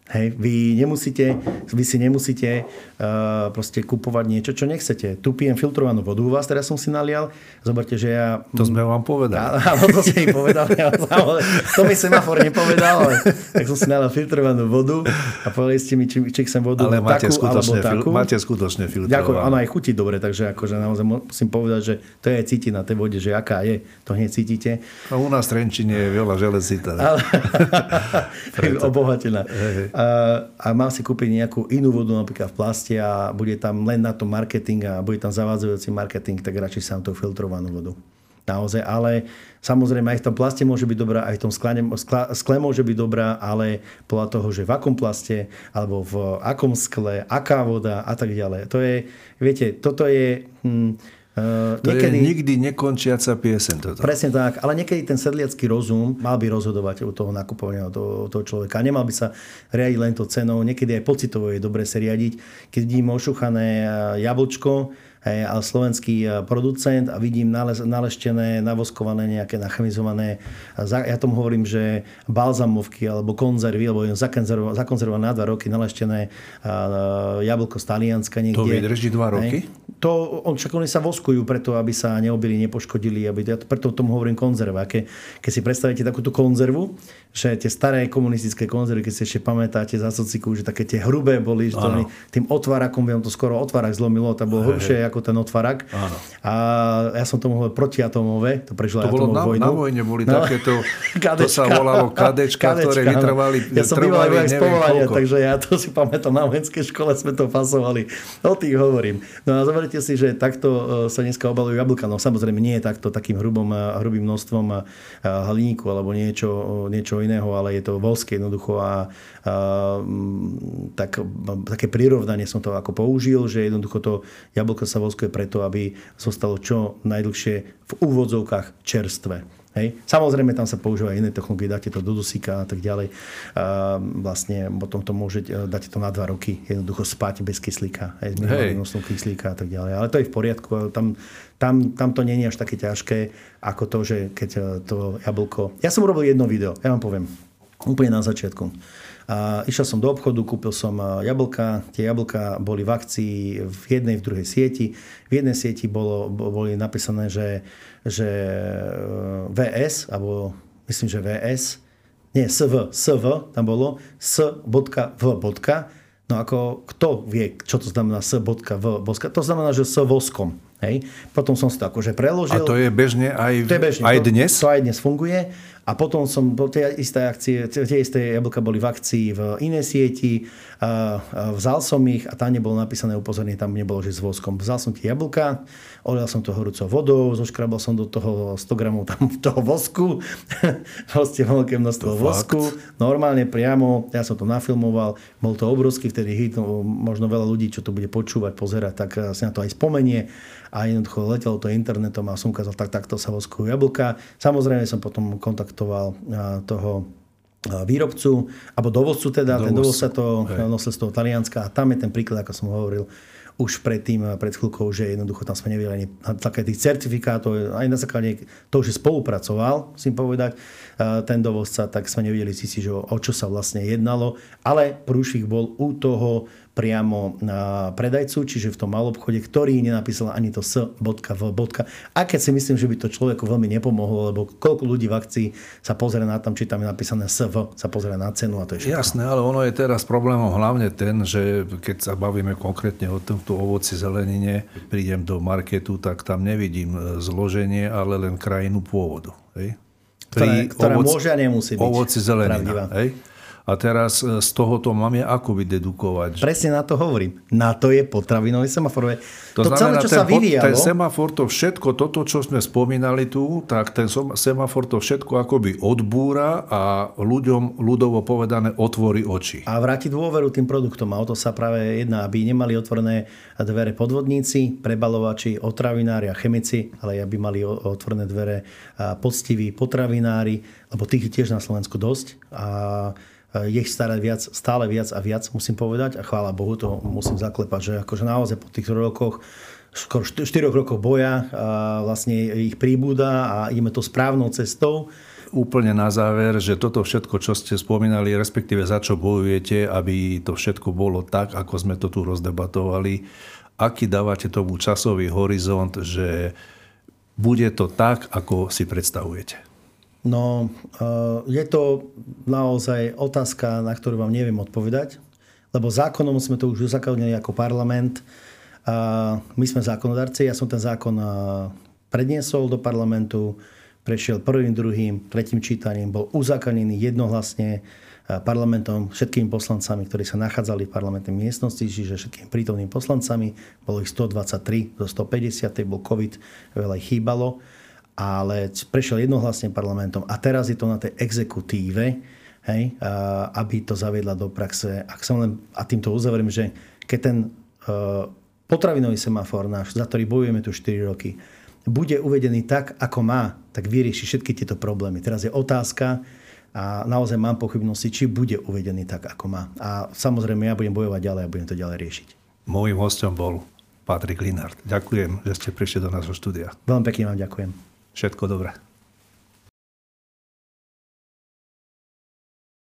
Hej, vy nemusíte, vy si nemusíte uh, proste kupovať niečo, čo nechcete. Tu pijem filtrovanú vodu u vás, teraz som si nalial. Zoberte, že ja... To sme vám povedali. Áno, to ste im povedali. to mi semafor nepovedal, ale tak som si nalial filtrovanú vodu a povedali ste mi, či, či chcem vodu ale máte takú alebo takú. máte skutočne filtrovanú. Ďakujem, áno, aj chutí dobre, takže akože naozaj musím povedať, že to je cítiť na tej vode, že aká je, to hneď cítite. A u nás v Trenčine je veľa železita. Obohatená. Hey, hey a mám si kúpiť nejakú inú vodu napríklad v plaste a bude tam len na to marketing a bude tam zavádzajúci marketing, tak radšej sám tú filtrovanú vodu. Naozaj, ale samozrejme aj v tom plaste môže byť dobrá, aj v tom skle, skle môže byť dobrá, ale podľa toho, že v akom plaste, alebo v akom skle, aká voda a tak ďalej. To je, viete, toto je... Hm, Uh, to niekedy, je nikdy nekončiaca piesen toto. Presne tak, ale niekedy ten sedliacký rozum mal by rozhodovať u toho nakupovania toho, toho človeka. Nemal by sa riadiť len to cenou, niekedy aj pocitovo je dobre sa riadiť. Keď vidím ošuchané jablčko, hej, ale slovenský e, producent a vidím naleštené, navoskované, nejaké nachemizované, ja tomu hovorím, že balzamovky alebo konzervy, alebo zakonzervované na dva roky naleštené jablko z Talianska niekde. To vydrží dva roky? Hej. To, on, však oni sa voskujú preto, aby sa neobili, nepoškodili. Aby, ja preto tomu hovorím konzerva. Ke, keď si predstavíte takúto konzervu, že tie staré komunistické konzervy, keď si ešte pamätáte za sociku, že také tie hrubé boli, že to tým otvárakom, by to skoro otvárak zlomilo, to bolo hrubšie ako ten otvarak. Áno. A ja som tomu hovoril protiatomové, to prežila to bolo na, vojnu. na vojne, boli no. takéto, to sa volalo kadečka, kadečka ktoré vytrvali, Ja som z povolania, takže ja to si pamätám, na vojenskej škole sme to fasovali. O tých hovorím. No a zoberte si, že takto e, sa dneska obalujú jablka. No samozrejme nie je takto takým hrubom, e, hrubým množstvom e, hliníku alebo niečo, niečo iného, ale je to voské jednoducho a, a tak, také prirovnanie som to ako použil, že jednoducho to jablko sa voskuje preto, aby zostalo čo najdlhšie v úvodzovkách čerstvé. Hej. Samozrejme, tam sa používajú iné technológie, dáte to do dusíka a tak ďalej. A vlastne potom to môžete, dáte to na dva roky, jednoducho spať bez kyslíka, s minimálnym kyslíka a tak ďalej. Ale to je v poriadku, tam, tam, tam to nie je až také ťažké, ako to, že keď to jablko... Ja som urobil jedno video, ja vám poviem, úplne na začiatku. A išiel som do obchodu, kúpil som jablka. Tie jablka boli v akcii v jednej, v druhej sieti. V jednej sieti bolo, boli napísané, že, že e, VS, alebo myslím, že VS, nie, SV, SV tam bolo, s.v. No ako, kto vie, čo to znamená s.v. To znamená, že s voskom. Hej. Potom som si to akože preložil. A to je bežne aj, to je bežne, aj dnes? To, to aj dnes funguje. A potom som, tie isté akcie, tie isté jablka boli v akcii v inej sieti, a, a vzal som ich a tam nebolo napísané upozornenie, tam nebolo, že s voskom. Vzal som tie jablka, olial som to horúcou vodou, zoškrabal som do toho 100 gramov tam toho vosku, proste veľké množstvo vosku, normálne priamo, ja som to nafilmoval, bol to obrovský vtedy hit, no, možno veľa ľudí, čo to bude počúvať, pozerať, tak si na to aj spomenie. A jednoducho letelo to internetom a som ukázal, tak takto sa voskujú jablka. Samozrejme som potom kontaktoval toho výrobcu, alebo dovozcu teda, Dovoz. ten dovozca to nosil z toho Talianska a tam je ten príklad, ako som hovoril, už predtým, pred chvíľkou, že jednoducho tam sme nevedeli ani základe tých certifikátov, aj na základe toho, že spolupracoval, musím povedať, ten dovozca, tak sme nevedeli si, že o, čo sa vlastne jednalo, ale prúšvik bol u toho priamo na predajcu, čiže v tom malobchode, ktorý nenapísal ani to s, bodka, v, bodka. A keď si myslím, že by to človeku veľmi nepomohlo, lebo koľko ľudí v akcii sa pozrie na tam, či tam je napísané SV, sa pozrie na cenu a to je všetko. Jasné, ale ono je teraz problémom hlavne ten, že keď sa bavíme konkrétne o tomto ovoci zelenine, prídem do marketu, tak tam nevidím e, zloženie, ale len krajinu pôvodu. Hej? Ktorá, ktorá ovoci, môže a nemusí byť ovoci zelenina. Hej? A teraz e, z tohoto máme ako vydedukovať? Presne na to hovorím. Na to je potravinový semafor. To, to znamená, celé, čo ten, sa vyvíjalo... ten semafor, to všetko, toto, čo sme spomínali tu, tak ten semafor to všetko akoby odbúra a ľuďom, ľudovo povedané, otvorí oči. A vráti dôveru tým produktom. A o to sa práve jedná, aby nemali otvorené dvere podvodníci, prebalovači, otravinári a chemici, ale aby mali otvorené dvere poctiví potravinári, lebo tých je tiež na Slovensku dosť. A je ich stále viac, stále viac a viac, musím povedať. A chvála Bohu, to musím zaklepať, že akože naozaj po týchto rokoch skoro 4 rokov boja a vlastne ich príbuda a ideme to správnou cestou. úplne na záver, že toto všetko, čo ste spomínali, respektíve za čo bojujete, aby to všetko bolo tak, ako sme to tu rozdebatovali, aký dávate tomu časový horizont, že bude to tak, ako si predstavujete? No, eh, je to naozaj otázka, na ktorú vám neviem odpovedať, lebo zákonom sme to už uzakonili ako parlament. My sme zákonodarci, ja som ten zákon eh, predniesol do parlamentu, prešiel prvým, druhým, tretím čítaním, bol uzákonený jednohlasne eh, parlamentom, všetkými poslancami, ktorí sa nachádzali v parlamentnej miestnosti, čiže všetkými prítomnými poslancami. Bolo ich 123 zo 150, bol COVID, veľa ich chýbalo, ale prešiel jednohlasne parlamentom a teraz je to na tej exekutíve, hej, aby to zaviedla do praxe. Ak som len, a týmto uzavriem, že keď ten eh, potravinový semafor náš, za ktorý bojujeme tu 4 roky, bude uvedený tak, ako má, tak vyrieši všetky tieto problémy. Teraz je otázka a naozaj mám pochybnosti, či bude uvedený tak, ako má. A samozrejme, ja budem bojovať ďalej a budem to ďalej riešiť. Mojím hostom bol Patrik Linard. Ďakujem, že ste prišli do nášho štúdia. Veľmi pekne vám ďakujem. Všetko dobré.